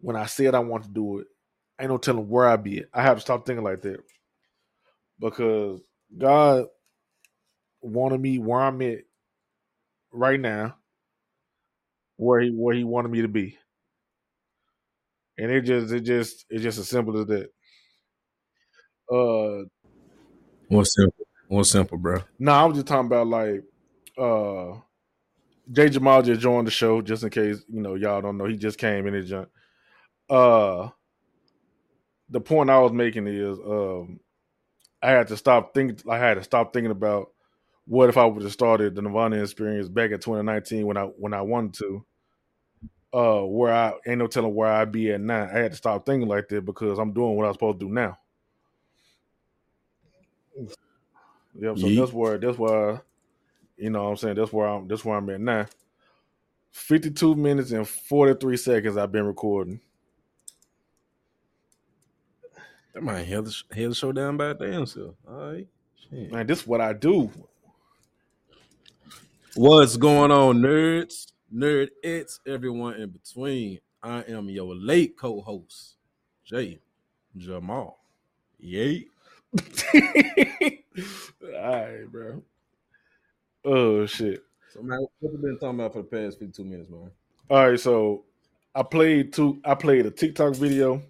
when I said I want to do it, ain't no telling where I'd be. I have to stop thinking like that because God wanted me where I'm at right now, where he where he wanted me to be, and it just it just it's just as simple as that. Uh, What's simple? What's simple, bro? no, I was just talking about like uh Jay Jamal just joined the show just in case you know y'all don't know he just came in and junk. Uh, the point I was making is um I had to stop thinking. I had to stop thinking about what if I would have started the Nerdvana experience back in 2019 when I when I wanted to. Uh, where I ain't no telling where I'd be at now. I had to stop thinking like that because I'm doing what I'm supposed to do now. Yep. So Yeet. that's where that's where you know what I'm saying that's where I'm that's where I'm at now. 52 minutes and 43 seconds I've been recording. That might held the, held the show down by damn self. All right. Shit. Man, this is what I do. What's going on, nerds? Nerd it's everyone in between. I am your late co-host, Jay Jamal. Yay. All right, bro. Oh shit. So man, what you been talking about for the past 52 minutes, man? All right, so I played two. I played a TikTok video,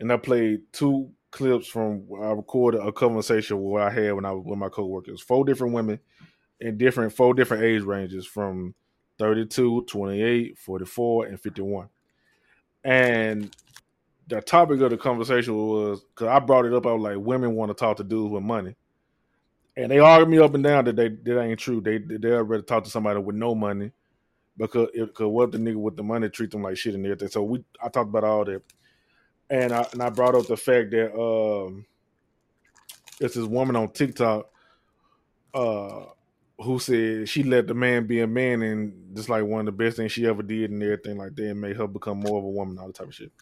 and I played two clips from where I recorded a conversation where I had when I was with my coworkers. Four different women in different four different age ranges from 32, 28, 44, and 51. And the topic of the conversation was because I brought it up. I was like, women want to talk to dudes with money. And they argued me up and down that they that ain't true. They they rather talk to somebody with no money because it, cause what the nigga with the money treat them like shit and everything. So we I talked about all that, and I and I brought up the fact that um, it's this woman on TikTok, uh, who said she let the man be a man and just like one of the best things she ever did and everything like that, and made her become more of a woman, all that type of shit.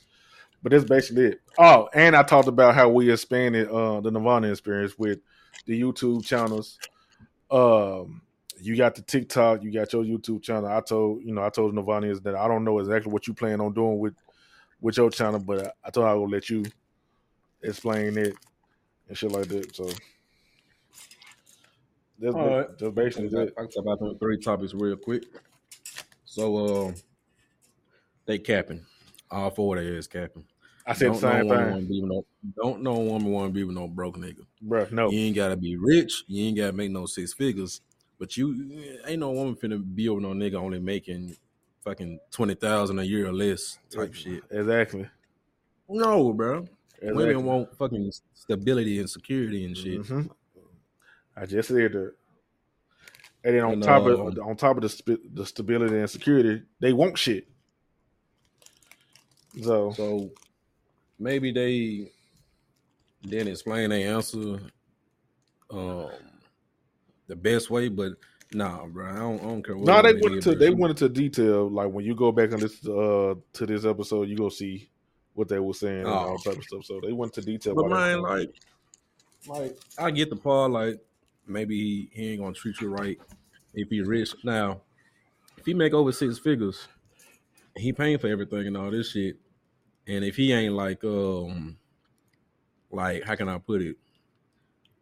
But that's basically it. Oh, and I talked about how we expanded uh, the Nerdvana experience with the YouTube channels. Um, you got the TikTok, you got your YouTube channel. I told you know I told Nirvana that I don't know exactly what you plan on doing with with your channel, but I, I her I will let you explain it and shit like that. So that's, All right. that's basically I can talk about them three topics real quick. So um they capping. All four of their is capping. I said the same know woman thing, wanna be no, don't know a woman want to be with no broke nigga. bro. No, You ain't gotta be rich. You ain't gotta make no six figures. But you ain't no woman finna be over no nigga only making fucking twenty thousand a year or less type shit. exactly. No, bro. Exactly. Women want fucking stability and security and shit. Mhm. I just said that. And then on And, top uh, of on top of the sp- the stability and security, they want shit. So So maybe they didn't explain their answer um the best way, but nah, bro, I don't, I don't care. What no, they went did, into they went into detail. Like when you go back and listen to, uh, to this episode, you go see what they were saying and Oh. all type of stuff. So they went into detail. But about man, like, like I get the part. Like maybe he, ain't gonna treat you right if he rich. Now, if he make over six figures, he paying for everything and all this shit. And if he ain't like, um, like how can I put it?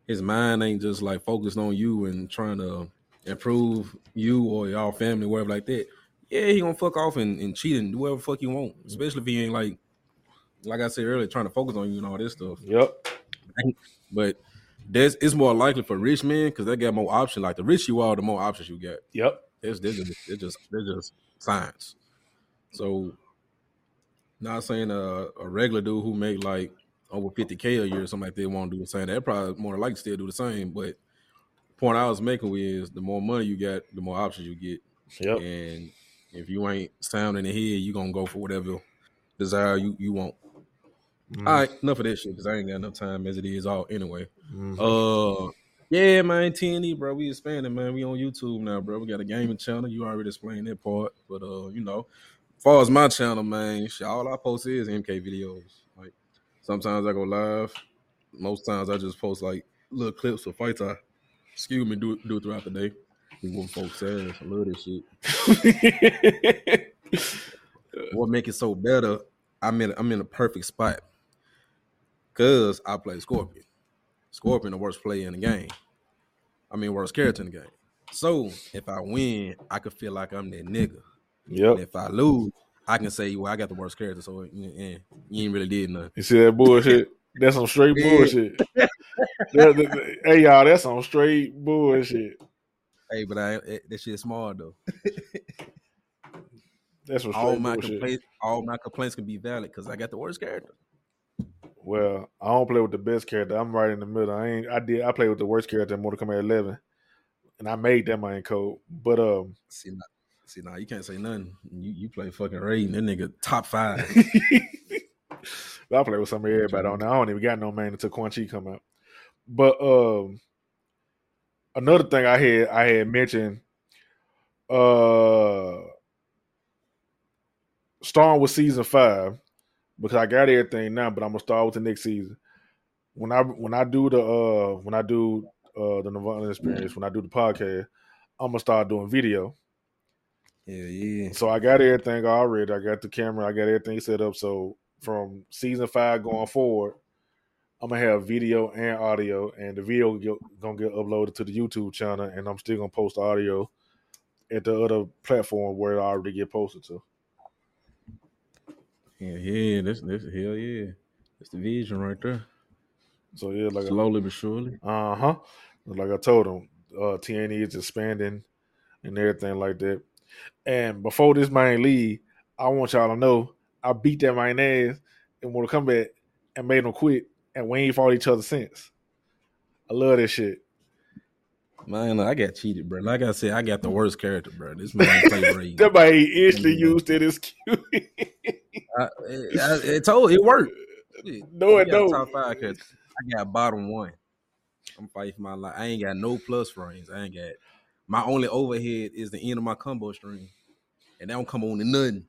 His mind ain't just like focused on you and trying to improve you or y'all family, whatever like that. Yeah, he gonna fuck off and, and cheat and do whatever fuck he want. Especially if he ain't like, like I said earlier, trying to focus on you and all this stuff. Yep. But there's it's more likely for rich men because they got more options. Like the rich you are, the more options you get. Yep. It's they're just it's just they're just science. So not saying a, a regular dude who make like over 50k a year or something like that won't do the same. They probably more likely still do the same. But the point I was making is the more money you get, the more options you get. Yep. And if you ain't sound in the head, you gonna go for whatever desire you, you want. Mhm. All right, enough of that shit because I ain't got enough time as it is all anyway. Mhm. Uh, yeah, man, TNE, bro, we expanding, man. We on YouTube now, bro. We got a gaming channel. You already explained that part, but uh, you know, as far as my channel, man, shit, all I post is MK videos. Like sometimes I go live, most times I just post like little clips of fights I excuse me do do throughout the day. We want folks ass. I love this shit. what make it so better? I'm in I'm in a perfect spot because I play Scorpion. Scorpion, the worst player in the game. I mean, worst character in the game. So if I win, I could feel like I'm that nigga. Yeah. If I lose, I can say, well, I got the worst character, so yeah, you ain't really did nothing. You see that bullshit? That's some straight bullshit. That- that- hey y'all, that's some straight bullshit. Hey, but I that shit smart though. That's all my bullshit. complaints, all my complaints can be valid because I got the worst character. Well, I don't play with the best character. I'm right in the middle. I ain't. I did. I play with the worst character in Mortal Kombat 11, and I made that my code. But um, See now, see now, you can't say nothing. You you play fucking Raiden, that nigga top five. I play with some of everybody on there. I don't even got no man until Quan Chi come out. But um, another thing I had I had mentioned, uh, starting with season five because I got everything now, but I'm gonna start with the next season. When I when I do the uh when I do uh the Nerdvana experience, when I do the podcast, I'm gonna start doing video. Yeah, yeah. So I got everything already. I got the camera. I got everything set up. So from season five going forward, I'm gonna have video and audio, and the video get, gonna get uploaded to the YouTube channel, and I'm still gonna post audio at the other platform where it already get posted to. Yeah, yeah, that's that's hell yeah. That's the vision right there. So yeah, like Slowly but surely. Uh huh. Like I told him, uh, TNE is expanding and everything like that. And before this man leave, I want y'all to know I beat that man ass and want to come back and made him quit, and we ain't fought each other since. I love that shit. Man, I got cheated, bro. Like I said, I got the worst character, bro. This man play Raiden. That man instantly used it as cute. I, I, it told it worked. No, it don't. Top five. I got bottom one. I'm fighting for my life. I ain't got no plus frames. I ain't got my only overhead is the end of my combo string, and that don't come on to nothing.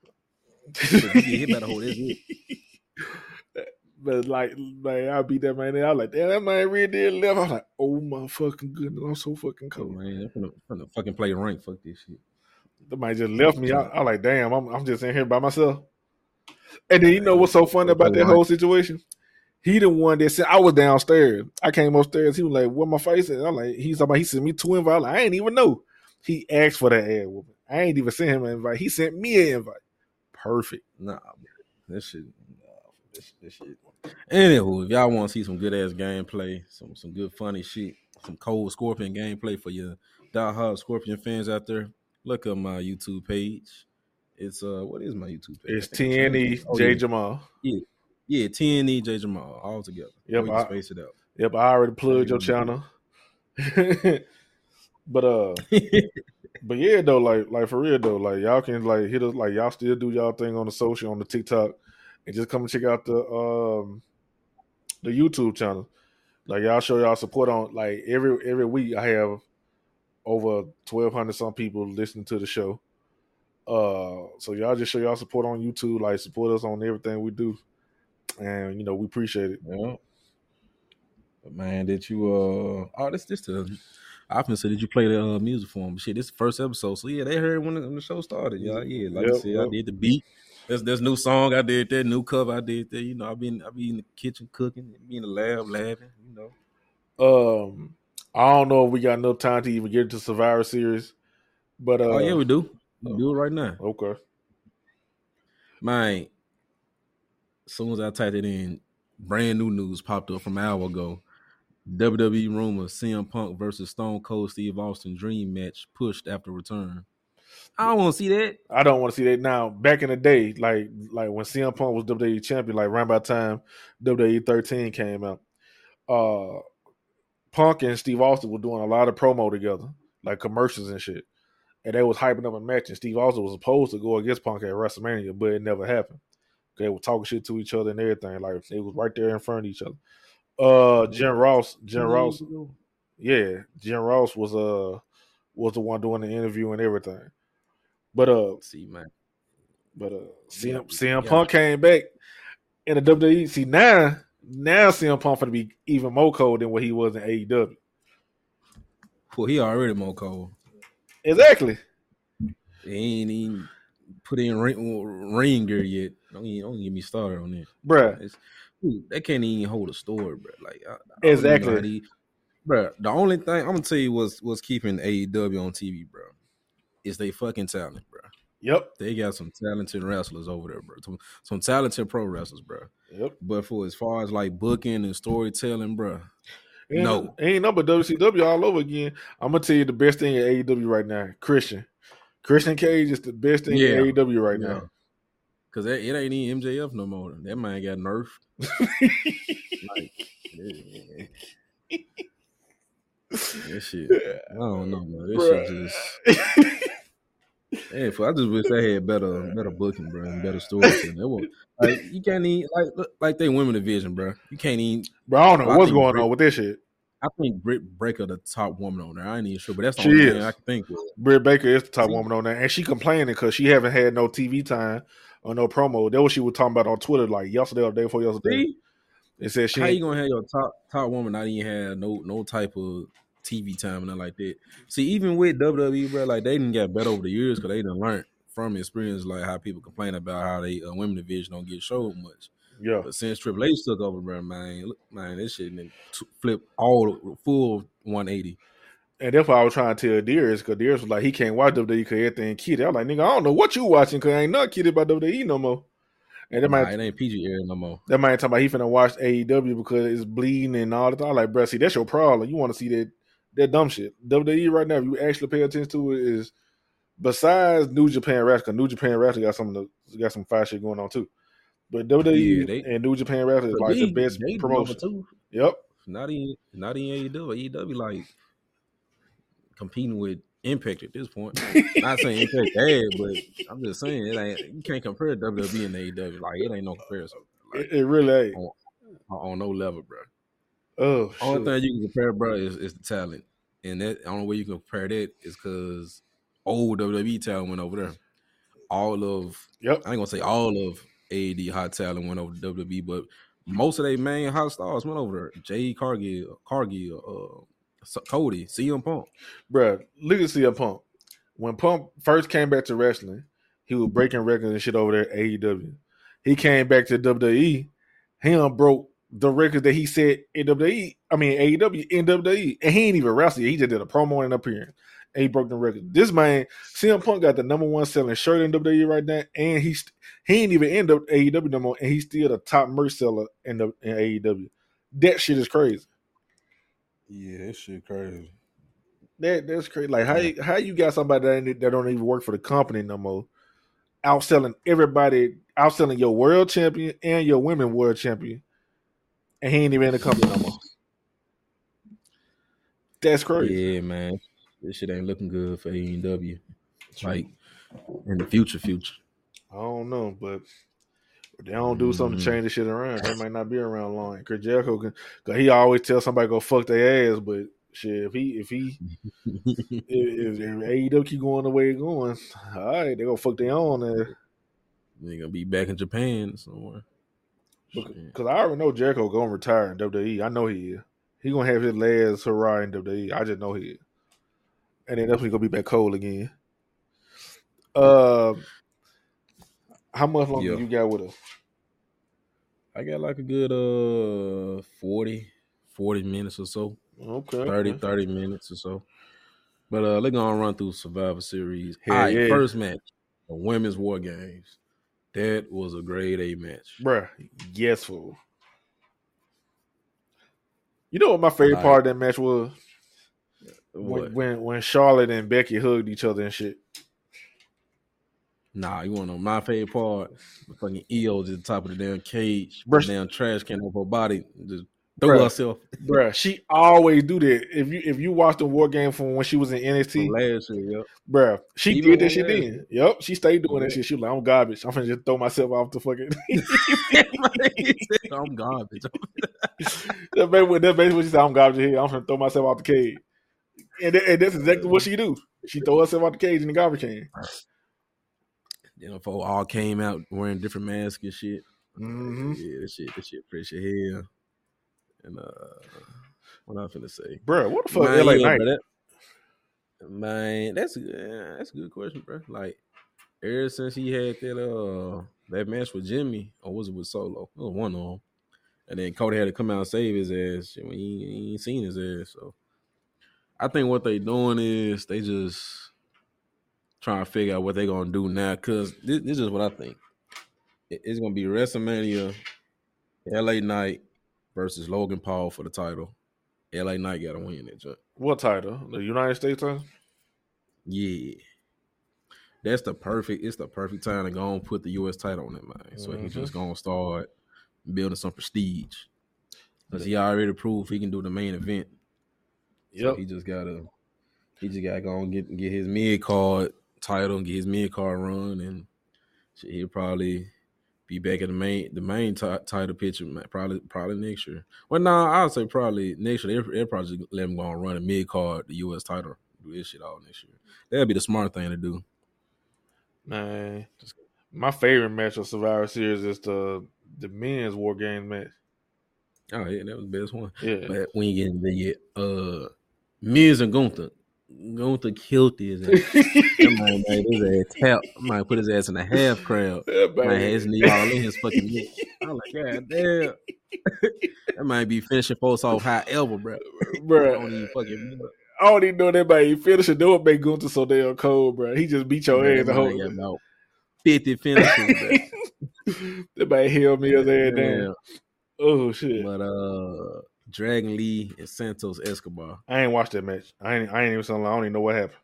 So if you get hit by the hole, that's it. But like, man, I beat that man. And I was like, damn, that man really did left. I was like, oh my fucking goodness, I'm so fucking Oh, cold. man, I'm finna fucking play rank. Fuck this shit. Man just left me. I, I like, damn, I'm, I'm just in here by myself. And then you know what's so funny about that whole situation? He the one that said I was downstairs. I came upstairs. He was like, "Where my face?" At? I'm like, "He's about." He sent me two invites. Like, I ain't even know. He asked for that ad woman. I ain't even sent him an invite. He sent me an invite. Perfect. Nah. This shit. Nah, this, this shit. Anywho, if y'all want to see some good ass gameplay, some some good funny shit, some cold Scorpion gameplay for your diehard Scorpion fans out there, look up my YouTube page. It's uh, what is my YouTube page? It's I think I changed TNE. Oh, J yeah. Jamal. Yeah, Yeah, TNE J Jamal all together. Yep, we can I- space it out. Yep, I already plugged your channel. but uh but yeah though, like like for real though, like y'all can like hit us like y'all still do y'all thing on the social on the TikTok and just come and check out the um the YouTube channel. Like y'all show y'all support on like every every week I have over twelve hundred some people listening to the show. Uh so y'all just show y'all support on YouTube, like support us on everything we do. And you know, we appreciate it. Yeah. Man, did you uh oh this this the I often said did you play the uh, music for them? Shit, this is the first episode. So yeah, they heard when the, when the show started. Yeah, yeah. Like I Yep, said, yep. I did the beat. There's there's new song I did that, new cover I did that. You know, I've been I be in the kitchen cooking, be in the lab laughing, you know. Um, I don't know if we got enough time to even get into Survivor Series, but uh, oh yeah, we do. Do it right now. okay. My as soon as I typed it in, brand new news popped up from an hour ago. WWE rumor CM Punk versus Stone Cold Steve Austin dream match pushed after return. I don't want to see that. I don't want to see that now. Back in the day, like like when CM Punk was WWE champion, like around by the time WWE 13 came out, uh, Punk and Steve Austin were doing a lot of promo together, like commercials and shit. And they was hyping up a match, and Steve Austin was supposed to go against Punk at WrestleMania, but it never happened. They were talking shit to each other and everything. Like they was right there in front of each other. Uh, Jen Ross, Jen Ross, yeah, Jim Ross was uh was the one doing the interview and everything. But uh, See, man. but uh, Yeah, CM, CM yeah. Punk came back in the WWE. See now, now CM Punk gonna be even more cold than what he was in AEW. Well, he already more cold. Exactly. He ain't even put in ring, ring gear yet. Don't even, don't get me started on that. Bruh. It's, they can't even hold a story, bro. Like I, I don't even know Exactly. they- Bruh, The only thing I'm gonna tell you was was keeping AEW on TV, bro, is they fucking talent, bro. Yep. They got some talented wrestlers over there, bro. Some, some talented pro wrestlers, bro. Yep. But for as far as like booking and storytelling, bro, Ain't, No. ain't no but WCW all over again. I'm gonna tell you the best thing in AEW right now. Christian. Christian Cage is the best thing Yeah. in AEW right Yeah. now. Cause it, it ain't even MJF no more. That man got nerfed. like, yeah. that shit. I don't know, man. This Bruh. shit just. Yeah, I just wish they had better, better booking, bro, and better storytelling. Was like you can't even like look, like they women division, bro. You can't even. Bro, I don't know I what's going on with this shit. I think Britt Baker the top woman on there. I ain't even sure, but that's the She only is. I can think of. Britt Baker is the top woman on there, and she complaining because she haven't had no TV time or no promo. That what she was talking about on Twitter like yesterday or the day before yesterday. See, It said she how you gonna have your top top woman not even have no no type of TV time and nothing like that? See, even with WWE, bro, like they didn't get better over the years because they didn't learn from experience, like how people complain about how they uh, women division don't get showed much. yeah. But since Triple H took over, bro, man, look, man, this shit done t- flip all full 180. And that's why I was trying to tell Dearest because Dearest was like, he can't watch WWE because everything kidded. I was like, nigga, I don't know what you watching because I ain't not kidded by WWE no more. And that Nah, might it ain't PG era no more. that might talking about he finna watch AEW because it's bleeding and all that. I'm like, bro, see, that's your problem. You want to see that that dumb shit. WWE right now, if you actually pay attention to it, is besides New Japan Wrestling, New Japan Wrestling got some of the, got some fire shit going on too. But WWE Yeah, they- and New Japan Wrestling is like the best they promotion. two. Yep. Not in not in AEW. AEW like competing with Impact at this point. Not saying Impact bad, but I'm just saying it ain't you can't compare WWE and AEW. Like it ain't no comparison. Like It, it really ain't. on, on no level, bro. Oh, Only shit. thing you can compare, bro, is, is the talent. And that the only way you can compare that is because old WWE talent went over there. All of Yep. I ain't gonna say all of AEW hot talent went over to WWE, but most of their main hot stars went over there. Jade Cargill, Cargill, uh, Cody, CM Punk. Bruh, look at CM Punk. When Punk first came back to wrestling, he was breaking records and shit over there at AEW. He came back to WWE, he done broke the records that he set in WWE, I mean AEW in WWE. And he ain't even wrestled yet. He just did a promo and an appearance. And he broke the record. This man, CM Punk got the number one selling shirt in WWE right now, and he's he ain't even in the AEW no more, and he's still the top merch seller in the in AEW. That shit is crazy. Yeah, that shit crazy. That that's crazy. Like how you- how you got somebody that, ain't- that don't even work for the company no more, outselling everybody outselling your world champion and your women world champion, and he ain't even in the company no more. That's crazy. Yeah, man. This shit ain't looking good for AEW. Like in the future, future. I don't know, but they don't do something to Mhm. change this shit around. They might not be around long. Chris Jericho can, cause he always tell somebody go fuck their ass. But shit, if he if he if, if, if AEW keep going the way it's going, all right, they're gonna fuck their own ass. They gonna be back in Japan somewhere. Shit. Cause I already know Jericho gonna retire in WWE. I know he is. He gonna have his last hurrah in WWE. I just know he is. And then that's when he gonna be back cold again. Uh, how much longer Yeah. you got with us? I got like a good uh 40, 40 minutes or so. Okay, 30, okay. 30 minutes or so. But uh they're gonna run through Survivor Series. Hell All right, yeah. first match, the women's war games. That was a grade A match. Bruh, yes, fool. You know what my favorite part of that match was? What? When, when Charlotte and Becky hugged each other and shit. Nah, you wanna know my favorite part? The fucking IYO to the top of the damn cage, Bruh. the damn trash can over her body, just throw Bruh. herself Bruh, she always do that. If you if you watch the war game from when she was in NXT, last year, yep. bruh, she Even did that shit then. Yep, she stayed doing that shit. She was like, I'm garbage. I'm gonna just throw myself off the fucking. I'm garbage. that basically what that basically what she said. I'm garbage here. I'm gonna throw myself off the cage. And, that- and that's exactly what she do. She throw herself out the cage in the garbage can. You know, folk all came out wearing different masks and shit. Mm-hmm. Yeah, that shit, that shit fresh as hell. And uh, what I'm finna say, Bruh, what the fuck, Man, LA yeah, Knight? that- man, that's yeah, that's a good question, bro. Like ever since he had that uh that match with Jimmy, or was it with Solo? It was one of them. And then Cody had to come out and save his ass he, he ain't seen his ass. So I think what they doing is they just trying to figure out what they gonna do now. Cause this, this is what I think. It- It's gonna be WrestleMania, LA Knight versus Logan Paul for the title. LA Knight gotta win it. What title? The United States title? Yeah. That's the perfect. It's the perfect time to go and put the U.S. title on it, man. So he Mhm. just gonna start building some prestige. Cause he already proved he can do the main event. So he just gotta. He just gotta go and get get his mid card title and get his mid card run, and shit, he'll probably be back in the main the main ti- title picture probably probably next year. Well, no, nah, I'll say probably next year. They'll, they'll probably let him go and run a mid card the U.S. title, do this shit all next year. That'd be the smart thing to do. Man, my favorite match of Survivor Series is the the men's War Games match. Oh yeah, that was the best one. Yeah. But we ain't getting there yet. Uh, Miz and Gunther. Gunther killed his ass. that man made his ass tap. Might put his ass in a half crowd. Man, man- had knee all in his fucking neck. I'm like, God damn. that might be finishing folks off high ever, bro. Bruh. Don't even fucking I don't even know that man. Finished it. That what make Gunther so damn cold, bro. He just beat your Man, ass the whole. man 50 finishes, bro. that man held me ass Yeah. down. Oh shit! But uh Dragon Lee and Santos Escobar. I ain't watched that match. I ain't. I ain't even something. I don't even know what happened.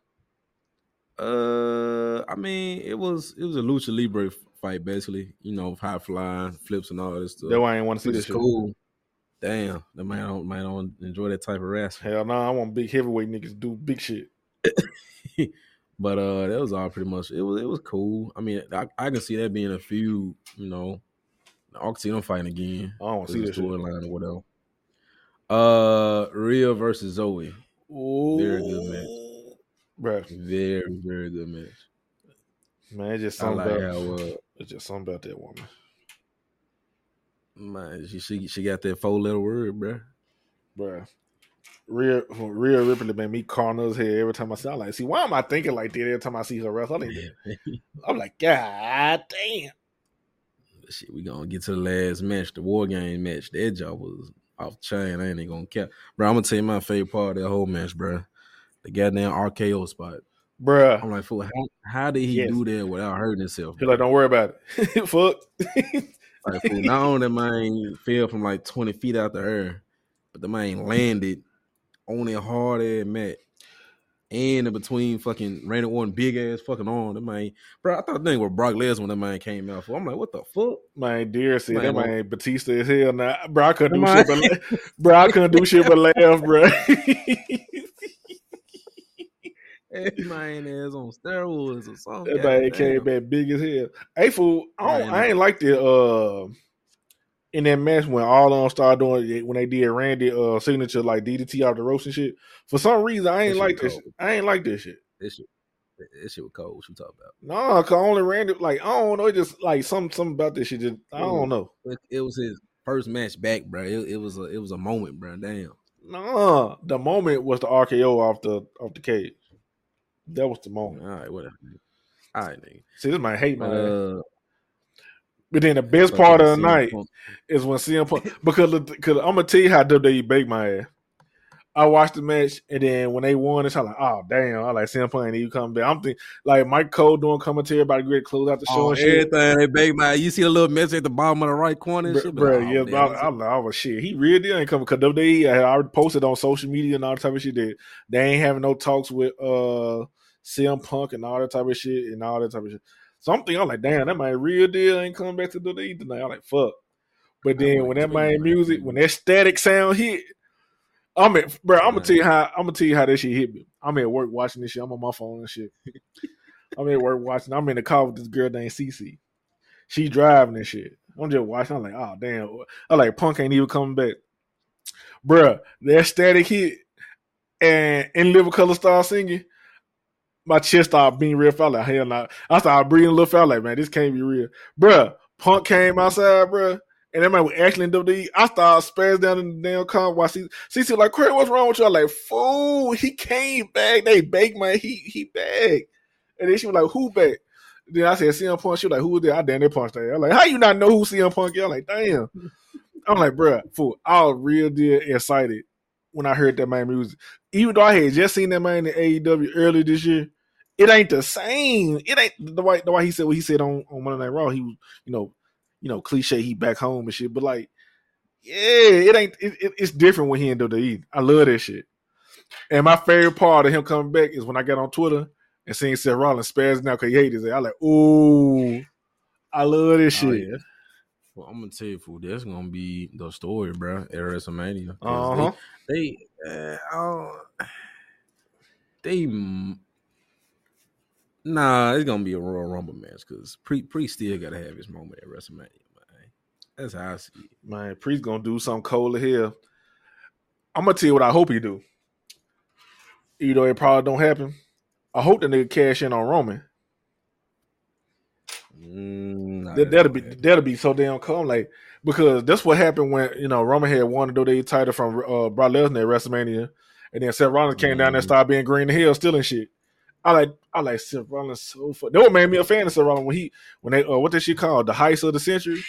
Uh, I mean, it was it was a lucha libre fight, basically. You know, high flying flips and all this stuff. That's why I ain't wanna see this shit. Cool. Damn, the man don't man don't enjoy that type of wrestling. Hell no, I want big heavyweight niggas do big shit. But uh, that was all pretty much. It was it was cool. I mean, I, I can see that being a feud. You know, I can see them fighting again. I don't see that storyline or whatever. Uh, Rhea versus Zoe. Very good match. Bro. Very very good match. Man, it's just I something like about. how uh, it's just something about that woman. Man, she she, she got that four letter word, bro. Bro. Rhea, Rhea Ripley made me Cardinals head every time I see. I'm like, see, why am I thinking like that every time I see her wrestle? I think I'm like, God damn. Shit, we gonna get to the last match, the war game match. That job was off chain. I ain't even gonna cap, bro. I'm gonna tell you my favorite part of that whole match, bro. The goddamn RKO spot, Bruh. I'm like, fool, how, how did he Yes. do that without hurting himself? He's like, don't worry about it. Fuck. Like, fool, not only man fell from like 20 feet out the air, but the man landed on a hard ass mat and in between fucking Randy Orton big ass fucking arm. That man, bro, I thought the thing was Brock Lesnar when that man came out. For I'm like, what the fuck? Man, dear said Man, that man Batista is hell now. Bro, I couldn't do shit but bro, I couldn't do shit but laugh, bro. That man is on steroids or something. that man came back big as hell. Hey fool, I, don't, I ain't like the uh in that match when all them started doing it, when they did Randy uh signature like DDT out the ropes and shit. For some reason I ain't like this. I ain't like this shit. This shit, that shit was cold. What you talking about? No, cause only Randy like I don't know, it just like some something about this shit. Just I don't know. It, it was his first match back, bro. It, it was a it was a moment, bro. Damn. No, the moment was the RKO off the off the cage. That was the moment. All right, whatever. All right, nigga. See, this my hate, man. Uh, but then the best part of the night Punk. is when CM Punk because because I'm gonna tell you how WWE baked my ass. I watched the match and then when they won, it's like, oh damn, I like CM Punk and even come back. I'm thinking like Mike Cole doing commentary about to get close out the show Oh, and shit. everything they big man. You see the little message at the bottom of the right corner and Bro, shit. bro, oh, yeah, I, this- I, I, was shit. He really ain't coming because WWE. I had already posted on social media and all that type of shit that they ain't having no talks with uh CM Punk and all that type of shit and all that type of shit. So I'm like, damn, that man real deal ain't coming back to do the tonight. I'm like, fuck. But then when that man music, when that static sound hit, I'm at, bro. I'm gonna tell you how I'm gonna tell you how that shit hit me. I'm at work watching this shit. I'm on my phone and shit. I'm at work watching. I'm in the car with this girl named Cece. She driving and shit. I'm just watching. I'm like, oh damn. I like Punk ain't even coming back, Bruh, That static hit and in Living Colour start singing. My chest started being real. Felt like hell nah. I started breathing a little. Felt like man, this can't be real, Bruh, Punk came outside, bruh, And that man was actually in WWE. I started spazzing down in the damn car. While she, like, Craig, what's wrong with you? I'm like, fool, he came back. They baked my he he back. And then she was like, who back? Then I said, CM Punk. She was like, who was there? I damn near punched her. I'm like, how you not know who CM Punk is? I'm like, damn. I'm like, bruh, fool, I was real deal excited when I heard that man music. Even though I had just seen that man in AEW earlier this year, it ain't the same. It ain't the way the way he said what he said on, on Monday Night Raw. He was, you know, you know, cliche, he back home and shit. But like, yeah, it ain't it, it- it's different when he in WWE. I love that shit. And my favorite part of him coming back is when I got on Twitter and seeing Seth Rollins spazzing out because he hated it. I like, ooh, I love this oh, shit. Oh, yeah. Well, I'm gonna tell you, fool, that's gonna be the story, bro. At WrestleMania, Uh-huh. They, they, uh, oh, they, nah, it's gonna be a Royal Rumble match because Pre Pre still gotta have his moment at WrestleMania, man. That's how I see it. Man, Priest gonna do something cold here. I'm gonna tell you what I hope he do. Even though it probably don't happen. I hope the nigga cash in on Roman. Mm, That, that'll be that'll be so damn cool. Like because that's what happened when you know Roman had won the WWE title from uh, Brock Lesnar at WrestleMania, and then Seth Rollins came down there and started being green the hill, stealing shit. I like I like Seth Rollins so fun. That what made me a fan of Seth Rollins when he when they uh, what that shit called the heist of the century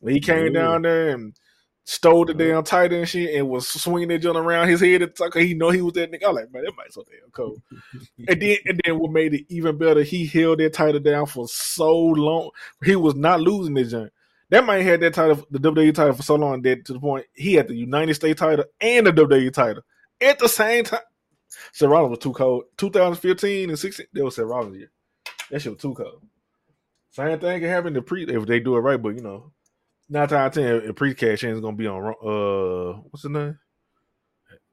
when he came Yeah. down there and stole the uh-huh. damn title and shit and was swinging that joint around his head. It's like he know he was that nigga. I'm like man, that might so damn cool. and then and then what made it even better, he held that title down for so long. He was not losing this joint. That man had that title, the WWE title, for so long that to the point he had the United States title and the WWE title at the same time. Seth Rollins was too cold. 2015 and 16, that was Seth Rollins year. That shit was too cold. Same thing can happen to pre if they do it right, but you know, nine times out of ten, if pre cash in is gonna be on uh what's the name?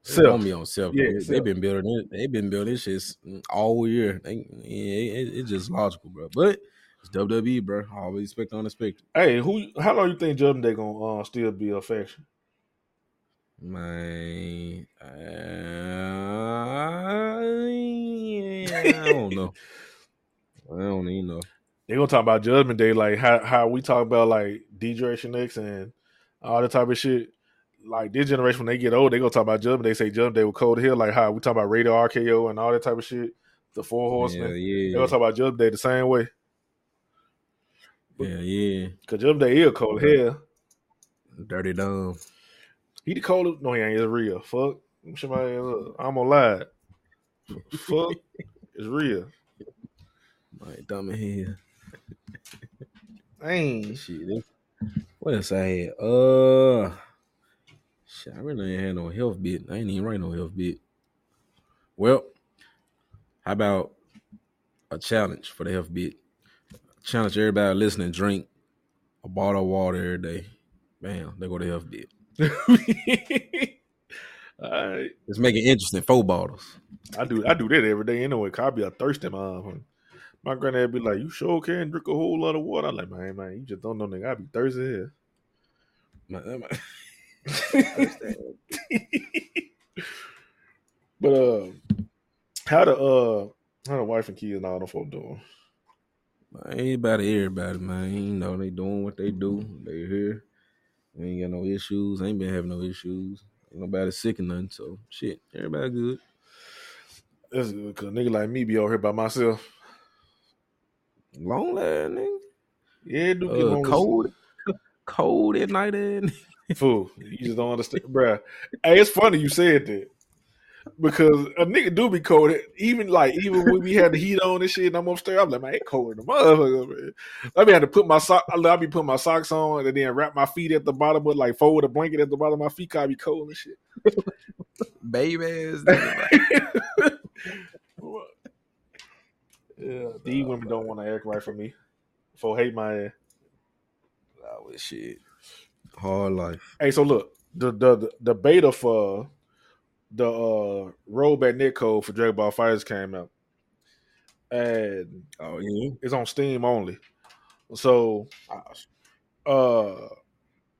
It's gonna be on Seth. Yeah, Yeah, they, Seth. been building it. They've been building this shit all year. They, yeah, it, it's just logical, bro. But it's WWE, bro. Always expect on the unexpected. Hey, who? How long you think Judgment Day gonna uh, still be a faction? Man, I, I don't know. I don't even know. They gonna talk about Judgment Day, like how how we talk about like D Generation X and all that type of shit. Like this generation, when they get old, they gonna talk about Judgment Day. Say Judgment Day with Cold Hill, like how we talk about Rated-RKO and all that type of shit. The Four Horsemen. Yeah, yeah. They gonna talk about Judgment Day the same way. Yeah, yeah. Cause Judgment Day is cold hell. Dirty Dom. He the coldest. No, he ain't. It's real. Fuck. Shut my ass up. I'm gonna lie. Fuck. It's real. My dumb in here. Dang. Shit. What else I had? Uh, shit. I really ain't had no health bit. I ain't even write no health bit. Well, How about a challenge for the health bit? Challenge everybody listening, drink a bottle of water every day. Bam, they go to health bit. All right. Let's make it interesting. Four bottles. I do I do that every day anyway. Cause I be a thirsty mom. My granddad be like, "You sure can drink a whole lot of water." I'm like, "Man, man, you just don't know, nigga. I be thirsty here." Man, man. But uh, how the uh, how the wife and kids and all the folk doing? Man, Anybody, everybody, man. You know, they doing what they do. They here. Ain't got no issues. Ain't been having no issues. Ain't nobody sick or nothing. So shit, everybody good. That's good, cause nigga like me be out here by myself. Long last nigga. Yeah, it do get Uh, lonely. cold, cold at night and Fool, you just don't understand, bruh. Hey, it's funny you said that because a nigga do be cold. Even like even when we had the heat on and shit, and I'm upstairs, I'm like, man, it cold in the motherfucker. Man. I be had to put my sock. I be putting my socks on and then wrap my feet at the bottom, but like fold a blanket at the bottom of my feet. Cause I be cold and shit. baby ass. nigga. Yeah, these women don't want to act right for me. For hate my ass. Oh, well, shit. Hard life. Hey, so look, the the the, the beta for the uh rollback net code for Dragon Ball FighterZ came out, and Oh yeah. it's on Steam only. So, uh,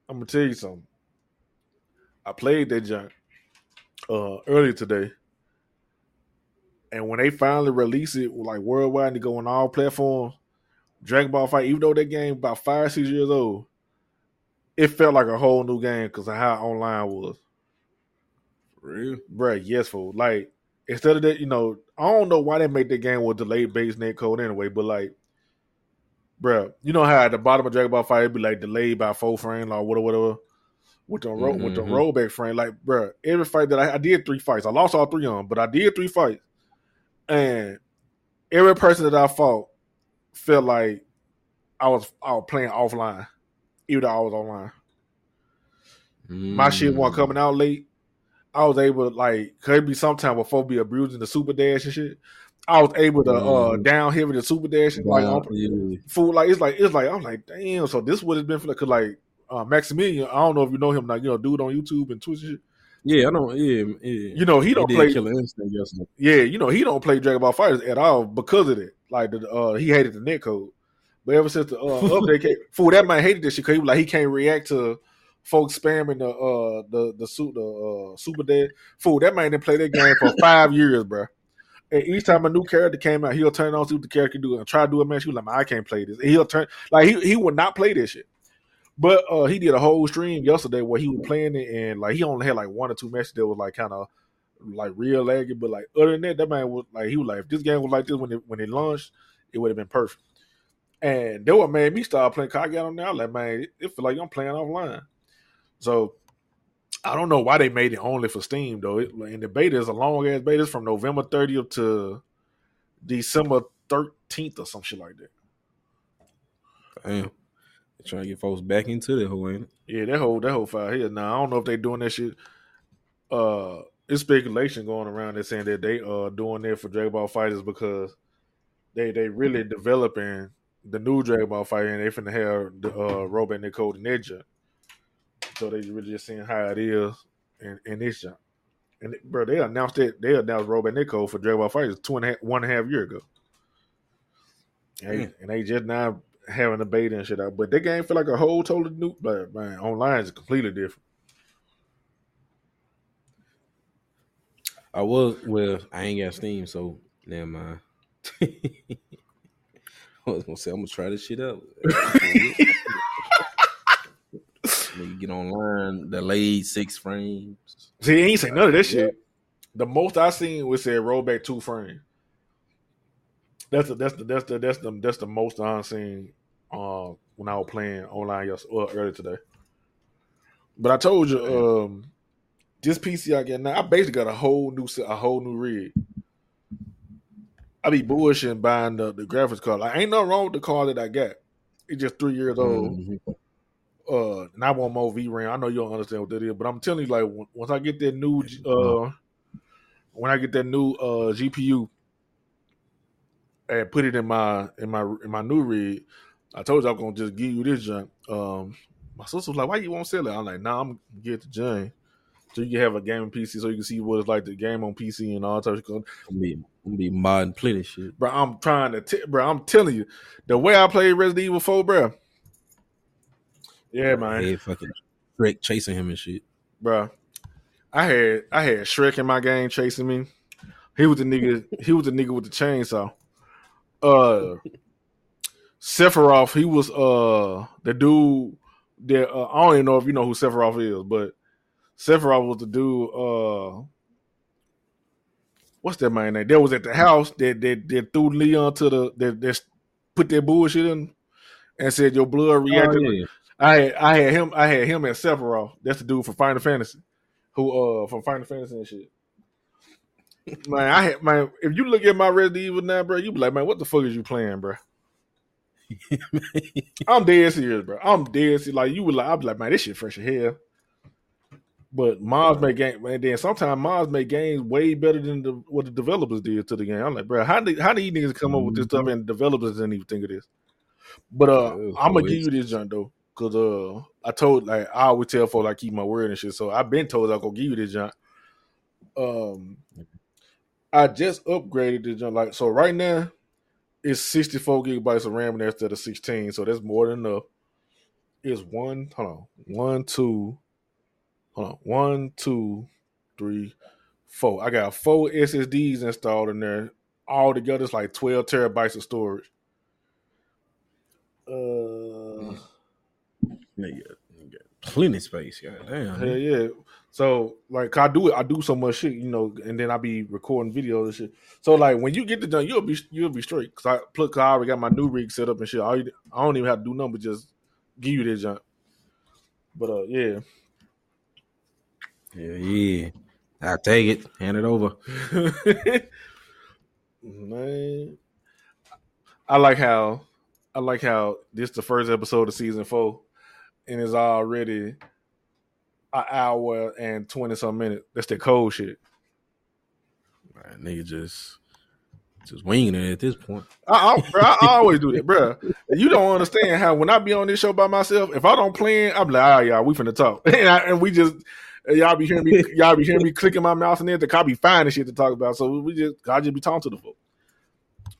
I'm gonna tell you something. I played that junk uh earlier today, and when they finally release it, like worldwide, and go on all platforms, Dragon Ball Fight, even though that game about five six years old, it felt like a whole new game because of how online was. For real. Bruh, yes, fool. Like instead of that, you know, I don't know why they make that game with delayed base net code anyway, but like, bruh, you know how at the bottom of Dragon Ball Fight it'd be like delayed by four frame or whatever, whatever. With the ro- with the Mhm. rollback frame, like, bruh, every fight that I, I did three fights, I lost all three of them, but I did three fights, and every person that I fought felt like I was I was playing offline, even though I was online my shit Mm. wasn't coming out late. I was able to like could be sometime before be abusing the super dash and shit. I was able to uh Mhm. down with the super dash and like Wow, yeah. fool like it's like it's like I'm like damn. So this would have been for like, cause like uh, Maximilian. I don't know if you know him, like you know, dude on YouTube and Twitch. and shit. Yeah, I know. Yeah, yeah. You know he don't did play. Killer Instinct yesterday. Yeah, you know he don't play Dragon Ball FighterZ at all because of it. Like the uh, he hated the net code, but ever since the uh, update came, fool that man hated this shit because he was like he can't react to folks spamming the uh the the suit the uh, super dead. Fool that man didn't play that game for five years, bro. And each time a new character came out, he'll turn on see what the character do and try to do a match. He was like, man, I can't play this. And he'll turn like he he would not play this shit. But uh he did a whole stream yesterday where he was playing it and like he only had like one or two matches that was like kind of like real laggy. But like other than that, that man was like he was like if this game was like this when it when it launched, it would have been perfect. And that what made me start playing. Cause I got on there, like man, it, it feel like I'm playing offline. So I don't know why they made it only for Steam though. It, and the beta is a long ass beta. It's from November 30th to December 13th or some shit like that. Damn. Trying to get folks back into that whole ain't it? Yeah, that whole that whole file here. Now I don't know if they doing that shit. Uh, it's speculation going around that saying that they are doing that for Dragon Ball FighterZ because they they really developing the new Dragon Ball Fighter and they finna have the uh rollback net code Ninja. So they really just seeing how it is in, in this jump. And bro, they announced it. They announced rollback net code for Dragon Ball FighterZ two and a half, one and a half year ago. And, they- and they just now having a beta and shit out. But that game feel like a whole totally new. But man, online is completely different. I was well, I ain't got Steam, so never mind. I was gonna say I'm gonna try this shit out. Nigga get online, delayed six frames. See, he ain't say none of that shit. The most I seen was said roll back two frame. That's the that's the that's the that's the that's the most I seen uh, when I was playing online yesterday, well, earlier today. But I told you, um, this PC I get now, I basically got a whole new set, a whole new rig. I be bullshitting buying the, the graphics card. Like, ain't nothing wrong with the card that I got. It's just three years old. Mhm. Uh, and I want more VRAM. I know you don't understand what that is, but I'm telling you, like, once I get that new, uh, when I get that new uh GPU, and put it in my in my in my new rig. I told you I'm gonna just give you this junk. Um, my sister was like, "Why you won't sell it?" I'm like, "Nah, I'm gonna get it to Jane, so you can have a gaming PC, so you can see what it's like to game on PC and all types of stuff." I'm be, I'm be modding plenty shit. Bro, I'm trying to, t- bro. I'm telling you, the way I played Resident Evil 4, bro. Yeah, man, Hey, fucking Shrek chasing him and shit. bro. I had I had Shrek in my game chasing me. He was the nigga. he was the nigga with the chainsaw. Uh, Sephiroth. He was uh the dude that uh, I don't even know if you know who Sephiroth is, but Sephiroth was the dude. Uh, what's that man name? That was at the house that that, that threw Leon to the that, that put that bullshit in and said your blood reacted. Oh, yeah. I had I had him I had him at Sephiroth. That's the dude from Final Fantasy, who uh from Final Fantasy and shit. Man, I had man. If you look at my Resident Evil now, bro, you be like, man, what the fuck is you playing, bro? I'm dead serious, bro. I'm dead serious. Like you would like, I'd be like, man, this shit fresh as hell. But mods make game, man. Then sometimes mods make games way better than the, what the developers did to the game. I'm like, bro, how did how do you niggas come up with this stuff and developers didn't even think of this? But uh, I'm gonna give you this junk though, cause uh, I told like I always tell folks I keep my word and shit. So I've been told I'm gonna give you this junk. Um, I just upgraded this junk. Like so, right now it's 64 gigabytes of RAM in there instead of 16, so that's more than enough. It's one, hold on, one, two, hold on, one, two, three, four. I got four SSDs installed in there. All together, it's like 12 terabytes of storage. Uh, Nigga, nigga, plenty space. God damn. Hell yeah. So like I do it, I do so much shit, you know, and then I be recording videos and shit. So like when you get the done, you'll be you'll be straight. Cause I plus 'cause I already got my new rig set up and shit. I, I don't even have to do nothing but just give you this junk. But uh yeah. Yeah, yeah. I take it. Hand it over. Man. I like how I like how this the first episode of season four and it's already an hour and twenty some minutes. That's the cold shit. Nigga just just winging it at this point. I, I, bro, I always do that, bro. You don't understand how when I be on this show by myself, if I don't plan, I'm like, ah, y'all, we finna talk, and, I, and we just y'all be hearing me, y'all be hearing me clicking my mouth and everything. I be finding shit to talk about, so we just, I just be talking to the folk.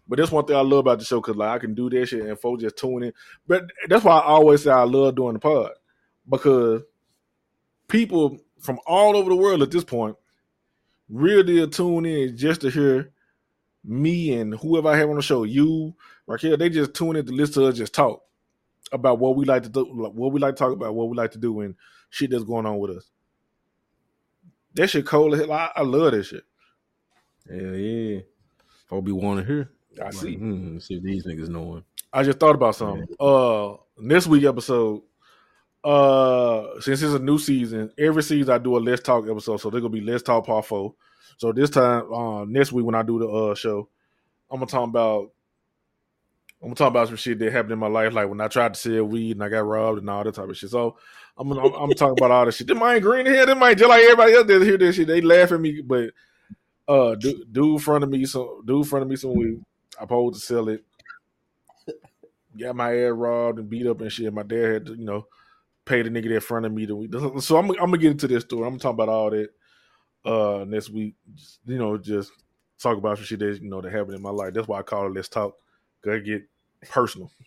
But that's one thing I love about the show because like I can do that shit and folks just tune in. But that's why I always say I love doing the pod because people from all over the world at this point really tune in just to hear me and whoever I have on the show, you, Raquel, they just tune in to listen to us just talk about what we like to do, what we like to talk about, what we like to do, and shit that's going on with us. That shit cold as hell. I, I love that shit. Yeah, yeah. I'll be wanting to hear. I Like, see. hmm, see if these niggas knowing. I just thought about something. Uh, this week episode. Uh, since it's a new season, every season I do a Let's Talk episode, so they're gonna be Let's Talk Part Four. So this time, uh, next week when I do the uh show, I'm gonna talk about. I'm gonna talk about some shit that happened in my life, like when I tried to sell weed and I got robbed and all that type of shit. So I'm gonna, I'm, I'm talking about all this shit. This might green here, this might just like everybody else that hear this shit. They laugh at me, but uh, dude, dude front of me, so dude front of me some weed. I supposed to sell it. Got my ass robbed and beat up and shit. My dad had to, you know, pay the nigga that front of me. To, so I'm, I'm gonna get into this story. I'm gonna talk about all that uh next week. Just, you know, just talk about some shit that you know that happened in my life. That's why I call it Let's Talk. Gotta get personal.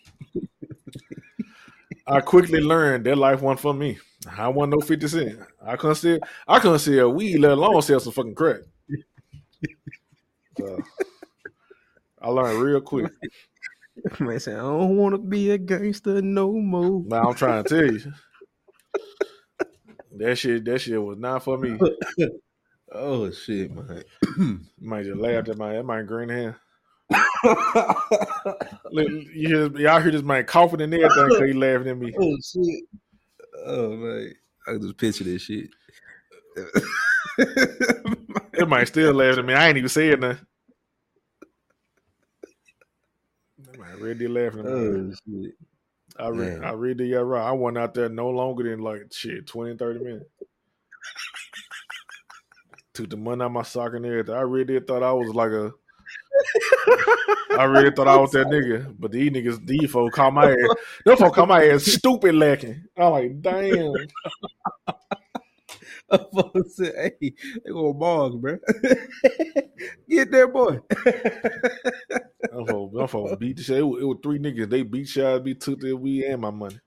I quickly learned that life wasn't for me. I want no fifty cent. I couldn't sell. I couldn't sell weed, let alone sell some fucking crack. So, I learned real quick. Man say, I don't want to be a gangster no more. Now I'm trying to tell you. That shit, that shit was not for me. Oh shit, man. Might just laughed at my my green hand. Look, you hear, y'all hear this man coughing and everything because he laughing at me. oh shit. Oh man. I just picture this shit. it might still laughing at me. I ain't even saying nothing. That really laughing at me. oh shit. I read, man. I did yeah right. I went out there no longer than like shit 20, 30 minutes. Took the money out my sock and everything. I really thought I was like a I really thought I was that nigga, but these niggas, these folks call my ass. Them folks call my ass stupid lacking. I'm like, damn. Folks said, hey, they go Boggs, bro. Get there, boy. Them folks beat the shit. It was, it was three niggas. They beat shot, be took their weed and my money.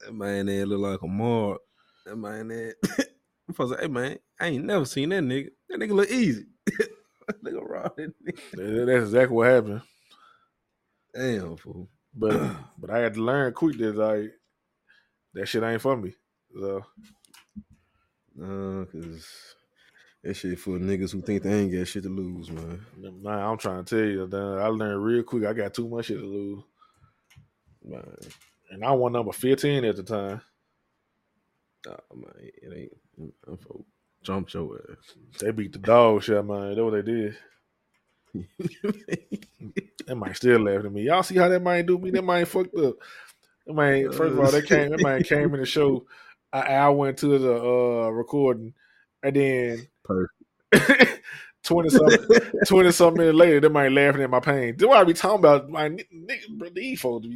That man there look like a mark. That man there. Folks say, hey man, I ain't never seen that nigga. That nigga look easy. nigga raw that nigga. That- That's exactly what happened. Damn fool. But but I had to learn quick that like that shit ain't for me. So Nah, cause that shit for niggas who think they ain't got shit to lose, man. nah, I'm trying to tell you, done- I learned real quick. I got too much shit to lose. Man, And I won number 15 at the time. nah, man, it ain't. I'm for jump your ass. They beat the dog shit, man. That's what they did. That might still laughing at me. Y'all see how that might do me? That might fucked up. That man, first of all, they came. That man came in the show. I, I went to the uh, recording, and then Perfect. twenty something, twenty something minutes later, that man laughing at my pain. Do I be talking about my nigga, bro? These folks